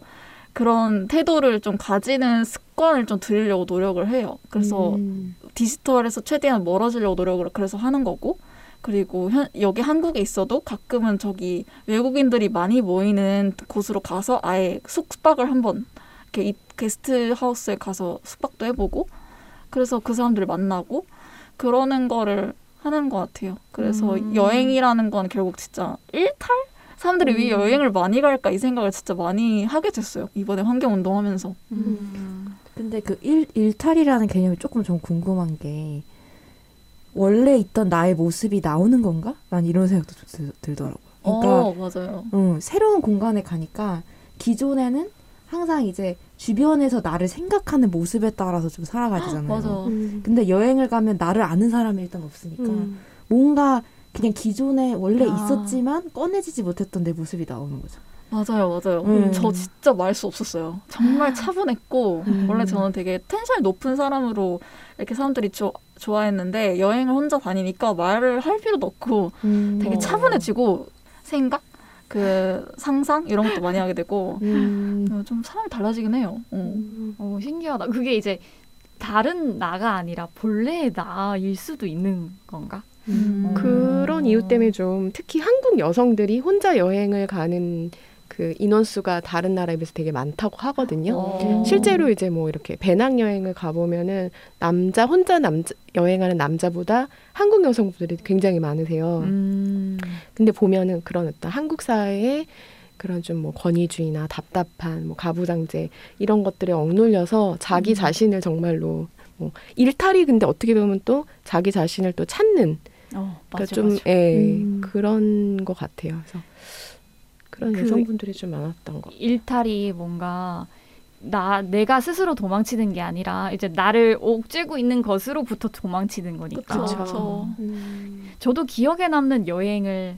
그런 태도를 좀 가지는 습관을 좀 들이려고 노력을 해요. 그래서 음. 디지털에서 최대한 멀어지려고 노력을 그래서 하는 거고 그리고 현, 여기 한국에 있어도 가끔은 저기 외국인들이 많이 모이는 곳으로 가서 아예 숙박을 한번 이렇게 이 게스트 하우스에 가서 숙박도 해보고 그래서 그 사람들을 만나고 그러는 거를 하는 것 같아요. 그래서 음. 여행이라는 건 결국 진짜 일탈? 사람들이 왜 음. 여행을 많이 갈까 이 생각을 진짜 많이 하게 됐어요. 이번에 환경 운동하면서. 음. 근데 그 일, 일탈이라는 개념이 조금 좀 궁금한 게 원래 있던 나의 모습이 나오는 건가? 난 이런 생각도 좀 들, 들더라고요. 그러니까 어, 맞아요. 응, 새로운 공간에 가니까 기존에는 항상 이제 주변에서 나를 생각하는 모습에 따라서 좀 살아가야 되잖아요. 맞아. 음. 근데 여행을 가면 나를 아는 사람이 일단 없으니까 음. 뭔가 그냥 기존에 원래 아. 있었지만 꺼내지지 못했던 내 모습이 나오는 거죠. 맞아요, 맞아요. 음. 저 진짜 말 수 없었어요. 정말 차분했고 음. 원래 저는 되게 텐션이 높은 사람으로 이렇게 사람들이 조, 좋아했는데 여행을 혼자 다니니까 말을 할 필요도 없고 되게 어. 차분해지고 생각, 그 상상 이런 것도 많이 하게 되고 음. 어, 좀 사람이 달라지긴 해요. 어. 음. 어, 신기하다. 그게 이제 다른 나가 아니라 본래의 나일 수도 있는 건가? 음. 그런 이유 때문에 좀 특히 한국 여성들이 혼자 여행을 가는 그 인원수가 다른 나라에 비해서 되게 많다고 하거든요. 어. 실제로 이제 뭐 이렇게 배낭 여행을 가보면은 남자 혼자 남자 여행하는 남자보다 한국 여성분들이 굉장히 많으세요. 음. 근데 보면은 그런 어떤 한국 사회의 그런 좀 뭐 권위주의나 답답한 뭐 가부장제 이런 것들에 억눌려서 자기 음. 자신을 정말로 뭐 일탈이 근데 어떻게 보면 또 자기 자신을 또 찾는 어, 그러니까 좀 맞아. 예, 음. 그런 것 같아요. 그래서 그런 그 여성분들이 좀 많았던 거. 일탈이 뭔가 나 내가 스스로 도망치는 게 아니라 이제 나를 옥죄고 있는 것으로부터 도망치는 거니까. 그쵸. 저도 기억에 남는 여행을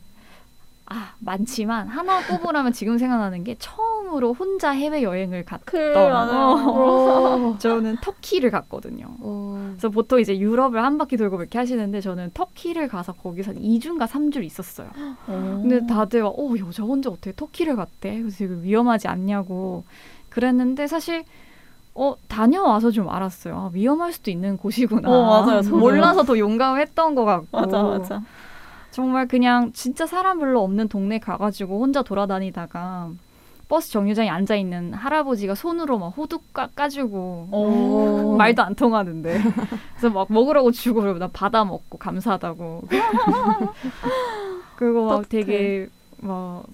아 많지만 하나 꼽으라면 지금 생각나는 게 처음 으로 혼자 해외 여행을 갔. 그래, 어. 맞아요. 저는 터키를 갔거든요. 어. 그래서 보통 이제 유럽을 한 바퀴 돌고 이렇게 하시는데 저는 터키를 가서 거기서 한 2주인가 3주를 있었어요. 어. 근데 다들 막, 어, 여자 혼자 어떻게 터키를 갔대? 그래서 위험하지 않냐고 그랬는데 사실 어, 다녀와서 좀 알았어요. 아, 위험할 수도 있는 곳이구나. 어, 맞아요. 몰라서 더 용감했던 것 같고. 맞아, 맞아. 정말 그냥 진짜 사람 별로 없는 동네 가가지고 혼자 돌아다니다가 버스 정류장에 앉아 있는 할아버지가 손으로 막 호두 까, 까주고 오. 말도 안 통하는데 그래서 막 먹으라고 주고 그러고 나 받아 먹고 감사하다고 그리고 막. 되게 막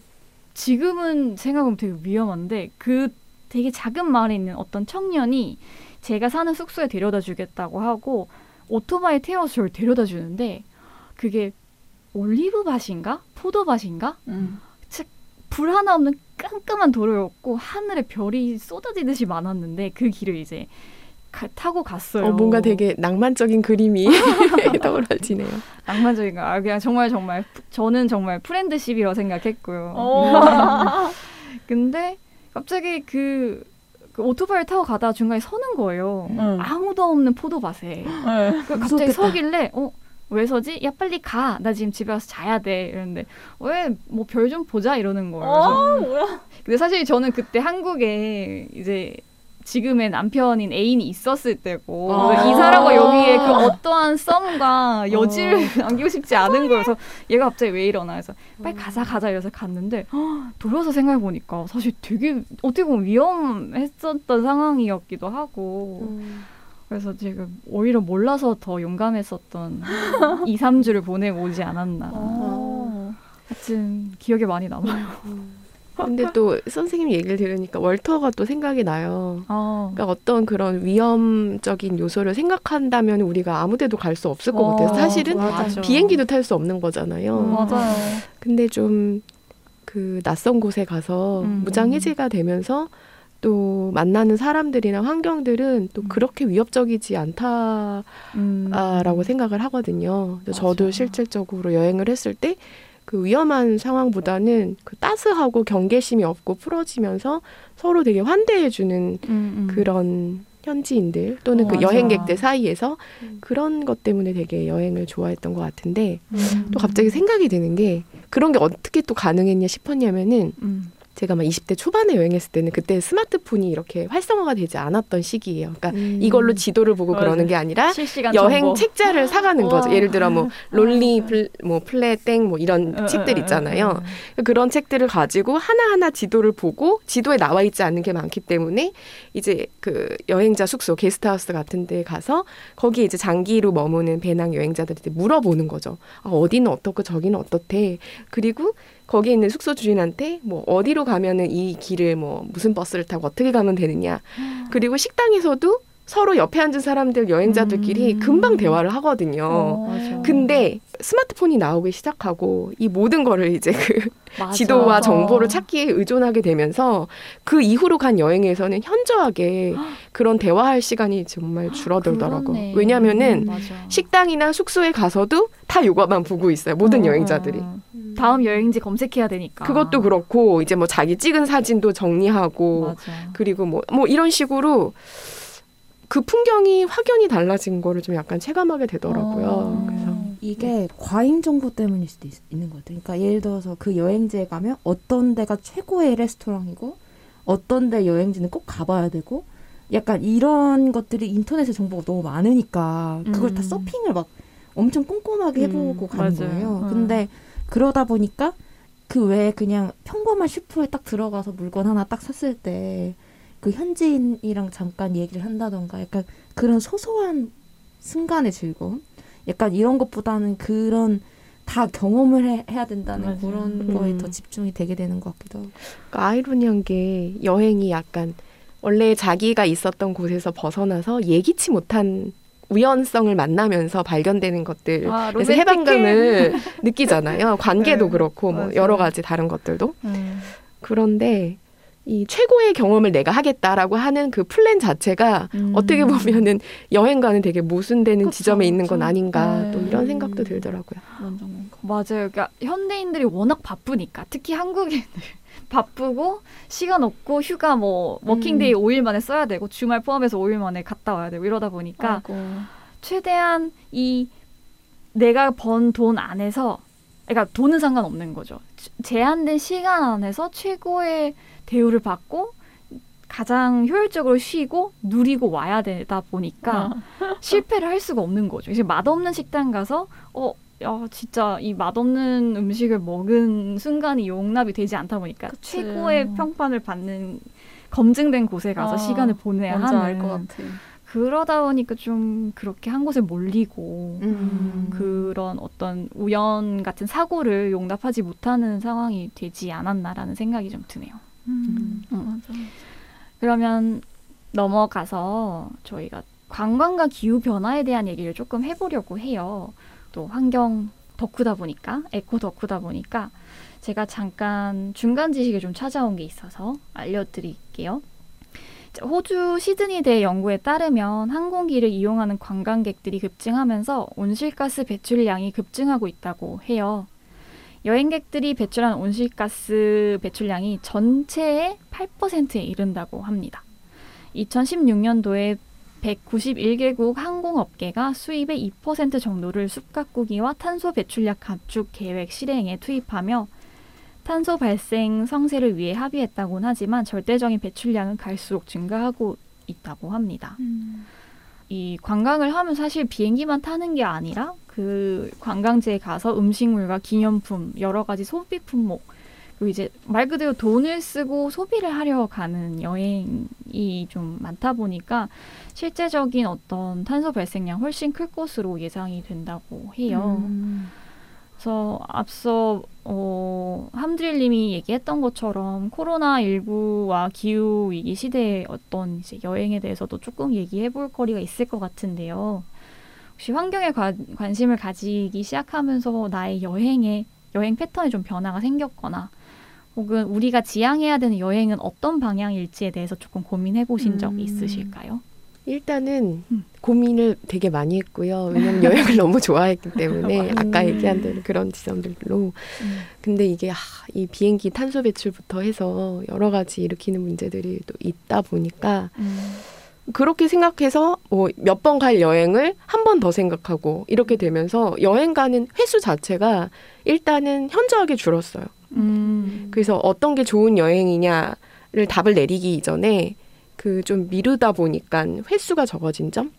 지금은 생각하면 되게 위험한데 그 되게 작은 마을에 있는 어떤 청년이 제가 사는 숙소에 데려다 주겠다고 하고 오토바이 태워서 저를 데려다 주는데 그게 올리브밭인가 포도밭인가 음. 불 하나 없는 깜깜한 도로였고 하늘에 별이 쏟아지듯이 많았는데 그 길을 이제 가- 타고 갔어요. 어, 뭔가 되게 낭만적인 그림이 떠올라지네요. 낭만적인가? 아, 그냥 정말 정말 프- 저는 정말 friendship이라고 생각했고요. 오. 근데 갑자기 그, 그 오토바이를 타고 가다가 중간에 서는 거예요. 응. 아무도 없는 포도밭에. 네. 그 갑자기 무섭겠다. 서길래 어? 왜 서지? 야 빨리 가. 나 지금 집에 와서 자야 돼. 이러는데 왜 뭐 별 좀 보자 이러는 거예요. 어, 뭐야? 근데 사실 저는 그때 한국에 이제 지금의 남편인 애인이 있었을 때고 아. 이 사람과 여기에 그 어떠한 썸과 여지를 남기고 싶지 않은 거여서 얘가 갑자기 왜 이러나 해서 빨리 가자 가자 이래서 갔는데 헉, 돌아서 생각해 보니까 사실 되게 어떻게 보면 위험했었던 상황이었기도 하고 그래서 지금 오히려 몰라서 더 용감했었던 2, 3주를 보내고 오지 않았나 어. 하여튼 기억에 많이 남아요 근데 또 선생님 얘기를 들으니까 월터가 또 생각이 나요. 아. 그러니까 어떤 그런 위험적인 요소를 생각한다면 우리가 아무데도 갈 수 없을 것 어, 같아요. 사실은 맞아. 비행기도 탈 수 없는 거잖아요. 음, 맞아요. 근데 좀 그 낯선 곳에 가서 음. 무장해제가 되면서 또 만나는 사람들이나 환경들은 또 음. 그렇게 위협적이지 않다라고 음. 생각을 하거든요. 맞아. 저도 실질적으로 여행을 했을 때 그 위험한 상황보다는 그 따스하고 경계심이 없고 풀어지면서 서로 되게 환대해주는 음, 음. 그런 현지인들 또는 어, 그 맞아. 여행객들 사이에서 음. 그런 것 때문에 되게 여행을 좋아했던 것 같은데 음. 또 갑자기 생각이 드는 게 그런 게 어떻게 또 가능했냐 싶었냐면은 음. 제가 막 20대 초반에 여행했을 때는 그때 스마트폰이 이렇게 활성화가 되지 않았던 시기예요. 그러니까 음. 이걸로 지도를 보고 맞아요. 그러는 게 아니라 여행 정보. 책자를 사가는 거죠. 와. 예를 들어 뭐 론리 플, 뭐 플래 땡 뭐 이런 어, 책들 어, 어, 있잖아요. 어. 그런 책들을 가지고 하나하나 지도를 보고 지도에 나와 있지 않은 게 많기 때문에 이제 그 여행자 숙소 게스트하우스 같은 데 가서 거기에 이제 장기로 머무는 배낭 여행자들한테 물어보는 거죠. 아, 어디는 어떻고 저기는 어떻대. 그리고 거기에 있는 숙소 주인한테 뭐 어디로 가면은 이 길을 뭐 무슨 버스를 타고 어떻게 가면 되느냐. 그리고 식당에서도 서로 옆에 앉은 사람들 여행자들끼리 음. 금방 대화를 하거든요. 어. 근데 스마트폰이 나오기 시작하고 이 모든 거를 이제 그 맞아. 지도와 맞아. 정보를 찾기에 의존하게 되면서 그 이후로 간 여행에서는 현저하게 그런 대화할 시간이 정말 줄어들더라고. 그러네. 왜냐면은 맞아. 식당이나 숙소에 가서도 다 요거만 보고 있어요. 모든 어, 여행자들이. 어. 다음 여행지 검색해야 되니까. 그것도 그렇고 이제 뭐 자기 찍은 사진도 정리하고 맞아. 그리고 뭐뭐 이런 식으로 그 풍경이 확연히 달라진 거를 좀 약간 체감하게 되더라고요. 어. 그래서 이게 과잉 정보 때문일 수도 있, 는것 같아요. 그러니까 예를 들어서 그 여행지에 가면 어떤 데가 최고의 레스토랑이고 어떤 데 여행지는 꼭 가봐야 되고 약간 이런 것들이 인터넷에 정보가 너무 많으니까 그걸 다 음. 서핑을 막 엄청 꼼꼼하게 해보고 음, 가는 맞아요. 거예요. 어. 근데 그러다 보니까 그 외에 그냥 평범한 슈퍼에 딱 들어가서 물건 하나 딱 샀을 때 그 현지인이랑 잠깐 얘기를 한다던가 약간 그런 소소한 순간의 즐거움? 약간 이런 것보다는 그런 다 경험을 해, 야 된다는 맞아요. 그런 거에 음. 더 집중이 되게 되는 것 같기도 하고. 그러니까 아이러니한 게 여행이 약간 원래 자기가 있었던 곳에서 벗어나서 예기치 못한 우연성을 만나면서 발견되는 것들 아, 그래서. 해방감을 느끼잖아요. 관계도 네, 그렇고 뭐 맞아요. 여러 가지 다른 것들도 음. 그런데 이 최고의 경험을 내가 하겠다라고 하는 그 플랜 자체가 음. 어떻게 보면은 여행과는 되게 모순되는 그쵸, 지점에 있는 건 그쵸. 아닌가 네. 또 이런 생각도 들더라고요. 맞아요. 그러니까 현대인들이 워낙 바쁘니까 특히 한국인들 바쁘고 시간 없고 휴가 뭐 working day 음. 5일 만에 써야 되고 주말 포함해서 5일 만에 갔다 와야 되고 이러다 보니까 아이고. 최대한 이 내가 번 돈 안에서 그러니까 돈은 상관없는 거죠. 제한된 시간 안에서 최고의 대우를 받고 가장 효율적으로 쉬고 누리고 와야 되다 보니까 실패를 할 수가 없는 거죠. 이제 맛없는 식당 가서 어 야, 진짜 이 맛없는 음식을 먹은 순간이 용납이 되지 않다 보니까 그치. 최고의 평판을 받는 검증된 곳에 가서 아, 시간을 보내야 하는 알것 같아. 그러다 보니까 좀 그렇게 한 곳에 몰리고 음. 그런 어떤 우연 같은 사고를 용납하지 못하는 상황이 되지 않았나라는 생각이 좀 드네요. 음, 음. 맞아. 그러면 넘어가서 저희가 관광과 기후 변화에 대한 얘기를 조금 해보려고 해요. 또 환경 덕후다 보니까 에코 덕후다 보니까 제가 잠깐 중간 지식을 좀 찾아온 게 있어서 알려드릴게요. 자, 호주 시드니 대 연구에 따르면 항공기를 이용하는 관광객들이 급증하면서 온실가스 배출량이 급증하고 있다고 해요. 여행객들이 배출한 온실가스 배출량이 전체의 8%에 이른다고 합니다. 2016년도에 191개국 항공업계가 수입의 2% 정도를 숲가꾸기와 탄소 배출량 감축 계획 실행에 투입하며 탄소 발생 성세를 위해 합의했다고는 하지만 절대적인 배출량은 갈수록 증가하고 있다고 합니다. 음. 이 관광을 하면 사실 비행기만 타는 게 아니라 그 관광지에 가서 음식물과 기념품, 여러 가지 소비 품목, 그리고 이제 말 그대로 돈을 쓰고 소비를 하려 가는 여행이 좀 많다 보니까 실제적인 어떤 탄소 발생량 훨씬 클 것으로 예상이 된다고 해요. 음. 그래서 앞서 어, 함드릴님이 얘기했던 것처럼 코로나 19와 기후 위기 시대의 어떤 이제 여행에 대해서도 조금 얘기해 볼 거리가 있을 것 같은데요. 혹시 환경에 관, 관심을 가지기 시작하면서 나의 여행에 여행 패턴에 좀 변화가 생겼거나 혹은 우리가 지향해야 되는 여행은 어떤 방향일지에 대해서 조금 고민해 보신 적 음. 있으실까요? 일단은 음. 고민을 되게 많이 했고요. 왜냐면 여행을 너무 좋아했기 때문에 음. 아까 얘기한 대로 그런 지점들로. 근데 이게 아, 이 비행기 탄소 배출부터 해서 여러 가지 일으키는 문제들이 또 있다 보니까 그렇게 생각해서 뭐 몇 번 갈 여행을 한 번 더 생각하고 이렇게 되면서 여행 가는 횟수 자체가 일단은 현저하게 줄었어요. 음. 그래서 어떤 게 좋은 여행이냐를 답을 내리기 이전에 그 좀 미루다 보니까 횟수가 적어진 점?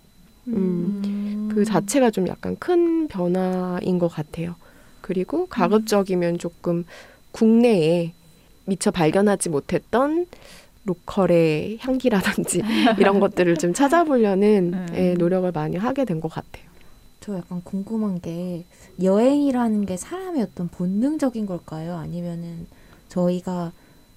음, 그 자체가 좀 약간 큰 변화인 것 같아요. 그리고 가급적이면 조금 국내에 미처 발견하지 못했던 local의 향기라든지 이런 것들을 좀 찾아보려는 음. 예, 노력을 많이 하게 된 것 같아요. 저 약간 궁금한 게 여행이라는 게 사람의 어떤 본능적인 걸까요? 아니면은 저희가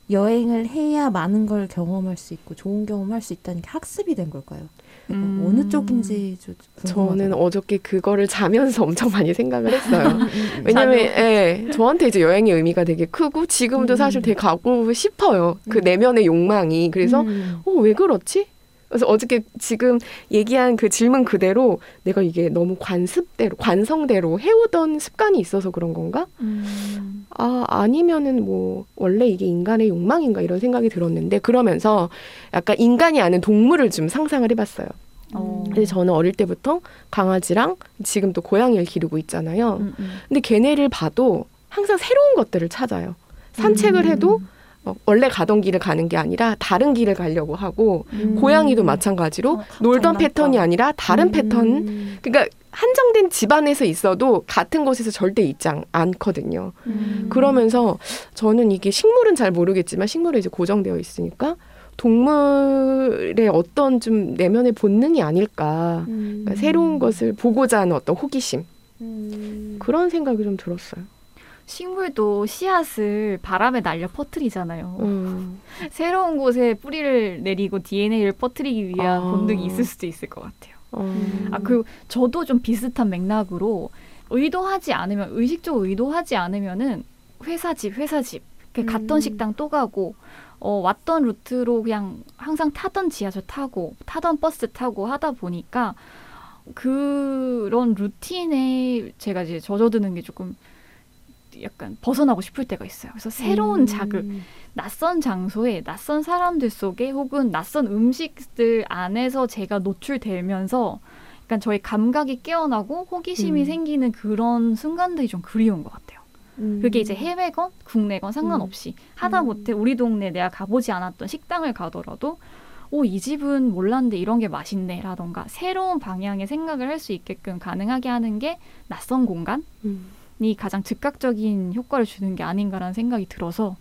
여행을 해야 많은 걸 경험할 수 있고 좋은 경험할 수 있다는 게 학습이 된 걸까요? 음. 어느 쪽인지 좀 저는. 어저께 그거를 자면서 엄청 많이 생각을 했어요. 왜냐면 자료. 예, 저한테 이제 여행의 의미가 되게 크고 지금도 음. 사실 되게 가고 싶어요. 그 음. 내면의 욕망이. 그래서 음. 어, 왜 그렇지? 그래서 어저께 지금 얘기한 그 질문 그대로 내가 이게 너무 관습대로, 관성대로 해오던 습관이 있어서 그런 건가? 음. 아, 아니면은 뭐, 원래 이게 인간의 욕망인가 이런 생각이 들었는데, 그러면서 약간 인간이 아는 동물을 좀 상상을 해봤어요. 어. 근데 저는 어릴 때부터 강아지랑 지금 또 고양이를 기르고 있잖아요. 음, 음. 근데 걔네를 봐도 항상 새로운 것들을 찾아요. 산책을 해도 어, 원래 가던 길을 가는 게 아니라 다른 길을 가려고 하고 음. 고양이도 마찬가지로 어, 놀던. 패턴이 아니라 다른 음. 패턴 그러니까 한정된 집안에서 있어도 같은 곳에서 절대 있지 않- 않거든요. 음. 그러면서 저는 이게 식물은 잘 모르겠지만 식물은 이제 고정되어 있으니까 동물의 어떤 좀 내면의 본능이 아닐까. 음. 그러니까 새로운 것을 보고자 하는 어떤 호기심 음. 그런 생각이 좀 들었어요. 식물도 씨앗을 바람에 날려 퍼뜨리잖아요. 음. 새로운 곳에 뿌리를 내리고 DNA를 퍼뜨리기 위한 아. 본능이 있을 수도 있을 것 같아요. 어. 아, 그리고 저도 좀 비슷한 맥락으로 의도하지 않으면, 의식적으로 의도하지 않으면은 회사 집, 회사 집. 그 갔던 음. 식당 또 가고, 어, 왔던 루트로 그냥 항상 타던 지하철 타고, 타던 버스 타고 하다 보니까 그런 루틴에 제가 이제 젖어드는 게 조금 약간 벗어나고 싶을 때가 있어요. 그래서 새로운 음. 자극, 낯선 장소에 낯선 사람들 속에 혹은 낯선 음식들 안에서 제가 노출되면서 약간 저희 감각이 깨어나고 호기심이 음. 생기는 그런 순간들이 좀 그리운 것 같아요. 음. 그게 이제 해외건 국내건 상관없이 하다 음. 못해 우리 동네 내가 가보지 않았던 식당을 가더라도 오, 이 집은 몰랐는데 이런 게 맛있네 라던가 새로운 방향의 생각을 할 수 있게끔 가능하게 하는 게 낯선 공간 이 음. 가장 즉각적인 효과를 주는 게 아닌가라는 생각이 들어서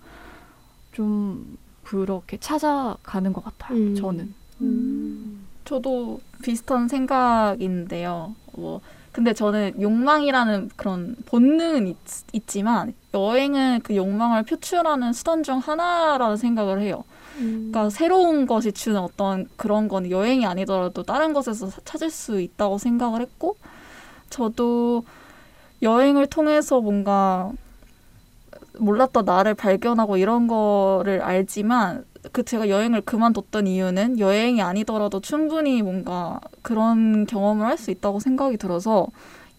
좀 그렇게 찾아가는 것 같아요. 음. 저는. 음. 저도 비슷한 생각인데요. 뭐 근데 저는 욕망이라는 그런 본능은 있, 있지만 여행은 그 욕망을 표출하는 수단 중 하나라는 생각을 해요. 음. 그러니까 새로운 것이 주는 어떤 그런 건 여행이 아니더라도 다른 것에서 사- 찾을 수 있다고 생각을 했고 저도 여행을 통해서 뭔가 몰랐던 나를 발견하고 이런 거를 알지만 그 제가 여행을 그만뒀던 이유는 여행이 아니더라도 충분히 뭔가 그런 경험을 할 수 있다고 생각이 들어서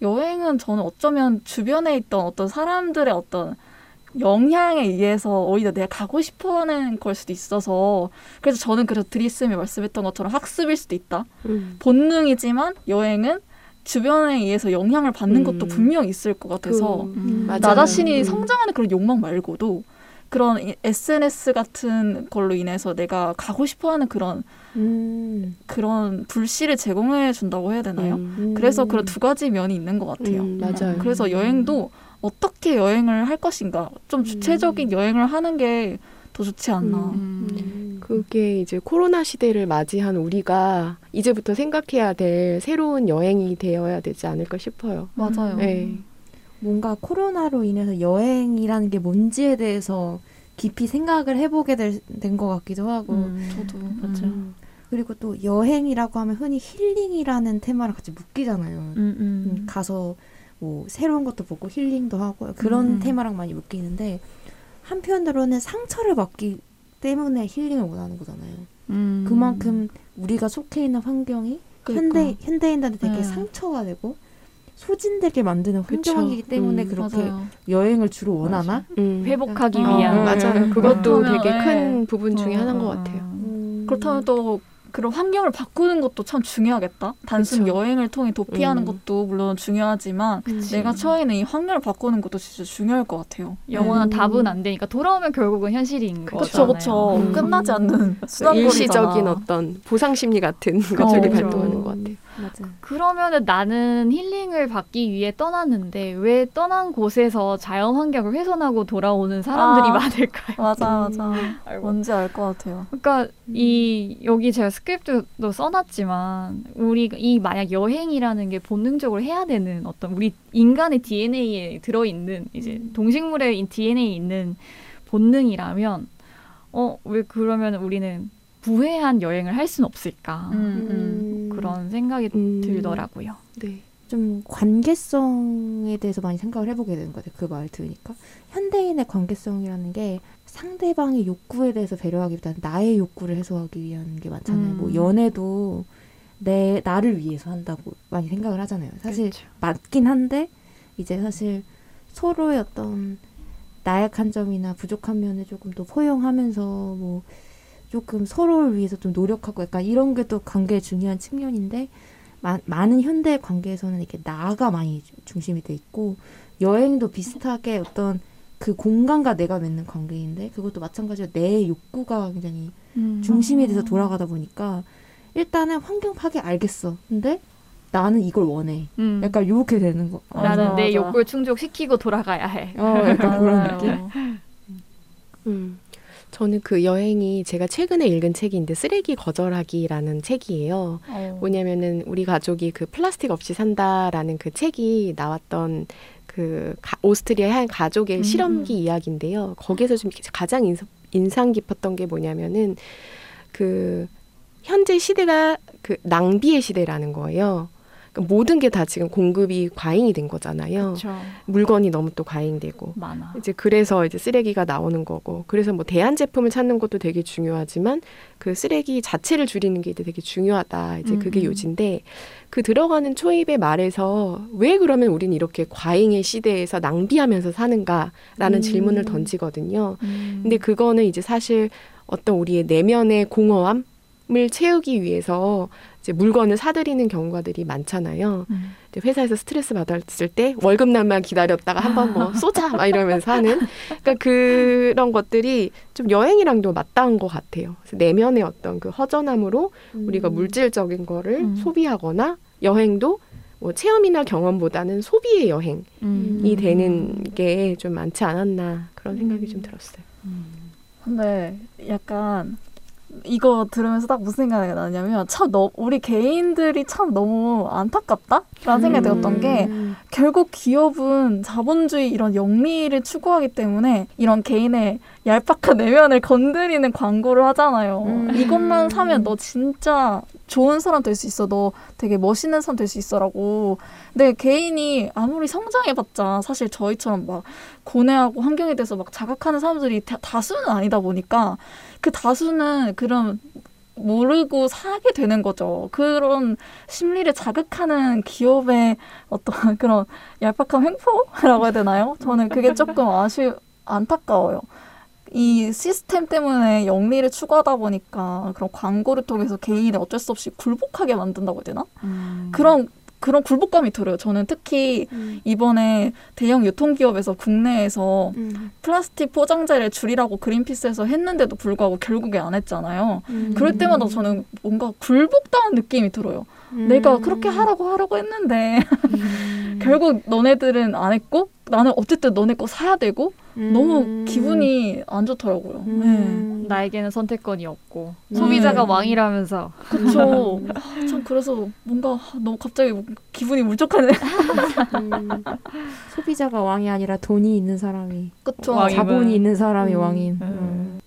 여행은 저는 어쩌면 주변에 있던 어떤 사람들의 어떤 영향에 의해서 오히려 내가 가고 싶어 하는 걸 수도 있어서 그래서 저는 그래서 드리스님이 말씀했던 것처럼 학습일 수도 있다 음. 본능이지만 여행은 주변에 의해서 영향을 받는 것도 음. 분명 있을 것 같아서 그- 음. 맞아요. 나 자신이 음. 성장하는 그런 욕망 말고도 그런 이- SNS 같은 걸로 인해서 내가 가고 싶어하는 그런 음. 그런 불씨를 제공해 준다고 해야 되나요? 음. 그래서 그런 두 가지 면이 있는 것 같아요. 음, 맞아요. 그래서 여행도 어떻게 여행을 할 것인가 좀 주체적인 여행을 하는 게 더 좋지 않나. 음. 음. 그게 이제 코로나 시대를 맞이한 우리가 이제부터 생각해야 될 새로운 여행이 되어야 되지 않을까 싶어요. 맞아요. 네. 뭔가 코로나로 인해서 여행이라는 게 뭔지에 대해서 깊이 생각을 해보게 된 것 같기도 하고 음. 저도 음. 그리고 또 여행이라고 하면 흔히 힐링이라는 테마랑 같이 묶이잖아요. 음, 음, 음. 가서 뭐 새로운 것도 보고 힐링도 하고 그런 음. 테마랑 많이 묶이는데 한편으로는 상처를 받기 때문에 힐링을 원하는 거잖아요. 음. 그만큼 우리가 속해 있는 환경이 그러니까. 현대 현대인들한테 되게 네. 상처가 되고 소진되게 만드는. 환경이기 때문에 음, 그렇게 맞아요. 여행을 주로 원하나? 음. 회복하기 어, 위한 음. 맞아요. 음. 그것도 되게 큰 네. 부분 중에 어, 하나인 것 어, 같아요. 음. 그렇다면 또 그런 환경을 바꾸는 것도 참 중요하겠다. 단순 그쵸. 여행을 통해 도피하는 음. 것도 물론 중요하지만 그치. 내가 처해 있는 이 환경을 바꾸는 것도 진짜 중요할 것 같아요. 영원한 음. 답은 안 되니까 돌아오면 결국은 현실인 거잖아요. 그쵸. 음. 끝나지 않는 수단거리잖아. 일시적인 어떤 보상 심리 같은 것들이 그쵸. 발동하는 것 같아요. 맞아. 그러면은 나는 힐링을 받기 위해 떠났는데 왜 떠난 곳에서 자연 환경을 훼손하고 돌아오는 사람들이 아. 많을까요? 맞아, 맞아. 알고. 뭔지 알 것 같아요. 그러니까 이 여기 제가 스크립트도 써놨지만 우리 이 만약 여행이라는 게 본능적으로 해야 되는 어떤 우리 인간의 DNA에 들어 있는 이제 동식물의 DNA에 있는 본능이라면 어 왜 그러면 우리는 부회한 여행을 할 수는 없을까 음, 그런 생각이 음. 들더라고요. 네. 좀 관계성에 대해서 많이 생각을 해보게 되는 것 같아요. 그 말 들으니까. 현대인의 관계성이라는 게 상대방의 욕구에 대해서 배려하기보다는 나의 욕구를 해소하기 위한 게 많잖아요. 음. 뭐 연애도 내 나를 위해서 한다고 많이 생각을 하잖아요. 사실 그렇죠. 맞긴 한데 이제 사실 서로의 어떤 나약한 점이나 부족한 면을 조금 더 포용하면서 뭐 조금 서로를 위해서 좀 노력하고 약간 이런 게 또 관계의 중요한 측면인데 마, 많은 현대 관계에서는 이렇게 나가 많이 주- 중심이 돼 있고 여행도 비슷하게 어떤 그 공간과 내가 맺는 관계인데 그것도 마찬가지로 내 욕구가 굉장히 음. 중심이 돼서 돌아가다 보니까 일단은 환경 파괴 알겠어. 근데 나는 이걸 원해. 음. 약간 요렇게 되는 거. 나는 맞아, 내 맞아. 욕구를 충족시키고 돌아가야 해. 어, 약간 그런 맞아요. 느낌. 음. 저는 그 여행이 제가 최근에 읽은 책인데 쓰레기 거절하기라는 책이에요. 어. 뭐냐면은 우리 가족이 그 플라스틱 없이 산다라는 그 책이 나왔던 그 가- 오스트리아의 한 가족의 음. 실험기 이야기인데요. 거기에서 좀 가장 인상, 인상 깊었던 게 뭐냐면은 그 현재 시대가 그 낭비의 시대라는 거예요. 그러니까 모든 게 다 지금 공급이 과잉이 된 거잖아요. 그렇죠. 물건이 너무 또 과잉되고 많아. 이제 그래서 이제 쓰레기가 나오는 거고 그래서 뭐 대안 제품을 찾는 것도 되게 중요하지만 그 쓰레기 자체를 줄이는 게 되게 중요하다 이제 그게 음, 음. 요지인데 그 들어가는 초입의 말에서 왜 그러면 우리는 이렇게 과잉의 시대에서 낭비하면서 사는가라는 음. 질문을 던지거든요. 음. 근데 그거는 이제 사실 어떤 우리의 내면의 공허함 을 채우기 위해서 이제 물건을 사들이는 경우들이 많잖아요. 음. 이제 회사에서 스트레스 받았을 때 월급 날만 기다렸다가 한번 뭐 쏘자 막 이러면서 하는 그러니까 그런 것들이 좀 여행이랑도 맞닿은 것 같아요. 그래서 내면의 어떤 그 허전함으로 우리가 물질적인 거를 음. 소비하거나 여행도 뭐 체험이나 경험보다는 소비의 여행이 음. 되는 게 좀 많지 않았나 그런 생각이 좀 들었어요. 근데 약간 이거 들으면서 딱 무슨 생각이 나냐면 참 너, 우리 개인들이 참 너무 안타깝다라는 생각이 들었던 게 음. 결국 기업은 자본주의 이런 영리를 추구하기 때문에 이런 개인의 얄팍한 내면을 건드리는 광고를 하잖아요. 음. 이것만 사면 너 진짜 좋은 사람 될 수 있어. 너 되게 멋있는 사람 될 수 있어라고. 근데 개인이 아무리 성장해봤자 사실 저희처럼 막 고뇌하고 환경에 대해서 막 자각하는 사람들이 다, 다수는 아니다 보니까 그 다수는 그런 모르고 사게 되는 거죠. 그런 심리를 자극하는 기업의 어떤 그런 얄팍한 횡포라고 해야 되나요? 저는 그게 조금 아쉬 안타까워요. 이 시스템 때문에 영리를 추구하다 보니까 그런 광고를 통해서 개인을 어쩔 수 없이 굴복하게 만든다고 해야 되나? 음. 그런 그런 굴복감이 들어요. 저는 특히 이번에 대형 유통기업에서 국내에서 음. 플라스틱 포장재를 줄이라고 그린피스에서 했는데도 불구하고 결국에 안 했잖아요. 그럴 때마다 저는 뭔가 굴복당한 느낌이 들어요. 내가 그렇게 하라고 하라고 했는데 결국 너네들은 안 했고 나는 어쨌든 너네 거 사야 되고 너무 기분이 안 좋더라고요. 네. 나에게는 선택권이 없고 소비자가 음. 왕이라면서 그쵸. 아, 참 그래서 뭔가 너무 갑자기 기분이 울적하네. 음. 소비자가 왕이 아니라 돈이 있는 사람이 그쵸. 왕이- 자본이 있는 사람이 음. 왕인. 음. 음.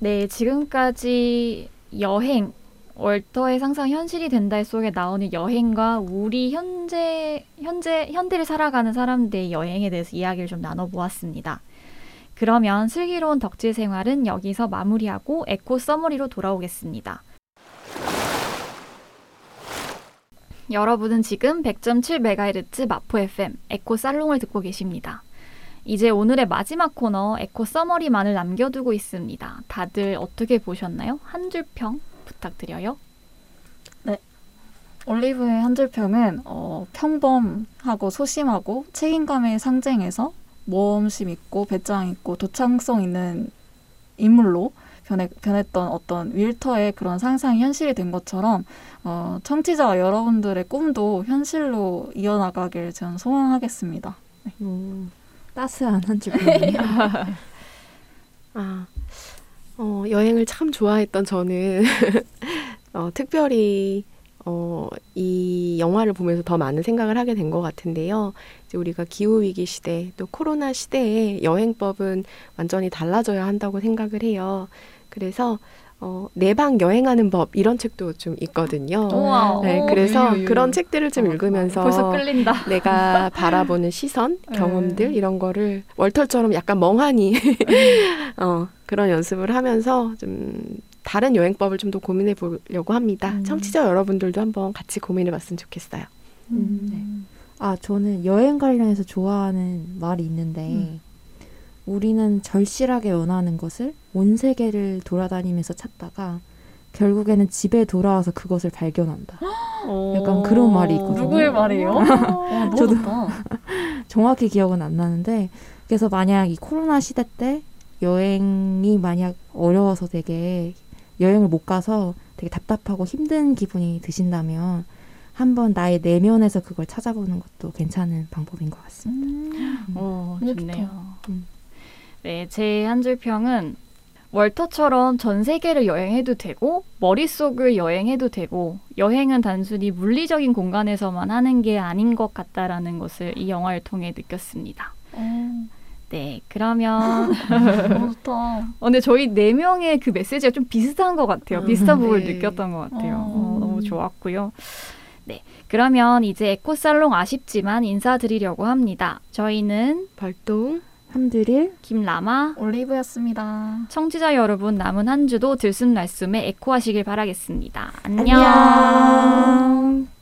네, 지금까지 여행, 월터의 상상 현실이 된다 속에 나오는 여행과 우리 현재, 현재, 현대를 살아가는 사람들의 여행에 대해서 이야기를 좀 나눠보았습니다. 그러면 슬기로운 덕질 생활은 여기서 마무리하고 에코 서머리로 돌아오겠습니다. 여러분은 지금 100.7MHz 마포 FM 에코 살롱을 듣고 계십니다. 이제 오늘의 마지막 코너 에코 summary만을 남겨두고 있습니다. 다들 어떻게 보셨나요? 한 줄 평 부탁드려요. 올리브의 한 줄 평은 어, 평범하고 소심하고 책임감의 상징에서 모험심 있고 배짱 있고 독창성 있는 인물로 변해, 변했던 어떤 월터의 그런 상상이 현실이 된 것처럼 어, 청취자 여러분들의 꿈도 현실로 이어나가길 저는 소망하겠습니다. 음. 따스한 한 줄평이에요. 아, 어, 여행을 참 좋아했던 저는 어, 특별히 어, 이 영화를 보면서 더 많은 생각을 하게 된 것 같은데요. 이제 우리가 기후 위기 시대 또 코로나 시대에 여행법은 완전히 달라져야 한다고 생각을 해요. 그래서 어, 내방 여행하는 법 이런 책도 좀 있거든요. 우와. 네, 오, 그래서 유유. 그런 책들을 좀 어, 읽으면서 벌써 끌린다. 내가 바라보는 시선, 네. 경험들 이런 거를 월털처럼 약간 멍하니 어, 그런 연습을 하면서 좀 다른 여행법을 좀 더 고민해 보려고 합니다. 음. 청취자 여러분들도 한번 같이 고민해 봤으면 좋겠어요. 음, 아, 저는 여행 관련해서 좋아하는 말이 있는데, 음. 우리는 절실하게 원하는 것을 온 세계를 돌아다니면서 찾다가, 결국에는 집에 돌아와서 그것을 발견한다. 약간 그런 말이 있거든요. 누구의 말이에요? 와, 너무 저도. 정확히 기억은 안 나는데, 그래서 만약 이 코로나 시대 때 여행이 만약 어려워서 되게 여행을 못 가서 되게 답답하고 힘든 기분이 드신다면, 한번 나의 내면에서 그걸 찾아보는 것도 괜찮은 방법인 것 같습니다. 어, 너무 좋네요. 음. 네, 제 한 줄 평은 월터처럼 전 세계를 여행해도 되고 머릿속을 여행해도 되고 여행은 단순히 물리적인 공간에서만 하는 게 아닌 것 같다라는 것을 이 영화를 통해 느꼈습니다. 어, 네, 그러면 너무 좋다. 어, 근데 저희 네 명의 그 메시지가 좀 비슷한 것 같아요. 음, 비슷한 부분을 네. 느꼈던 것 같아요. 어. 어, 너무 좋았고요. 네, 그러면 이제 에코살롱 아쉽지만 인사드리려고 합니다. 저희는 발동. 함드릴 김라마, 올리브였습니다. 청취자 여러분 남은 한 주도 들숨날숨에 에코하시길 바라겠습니다. 안녕. 안녕.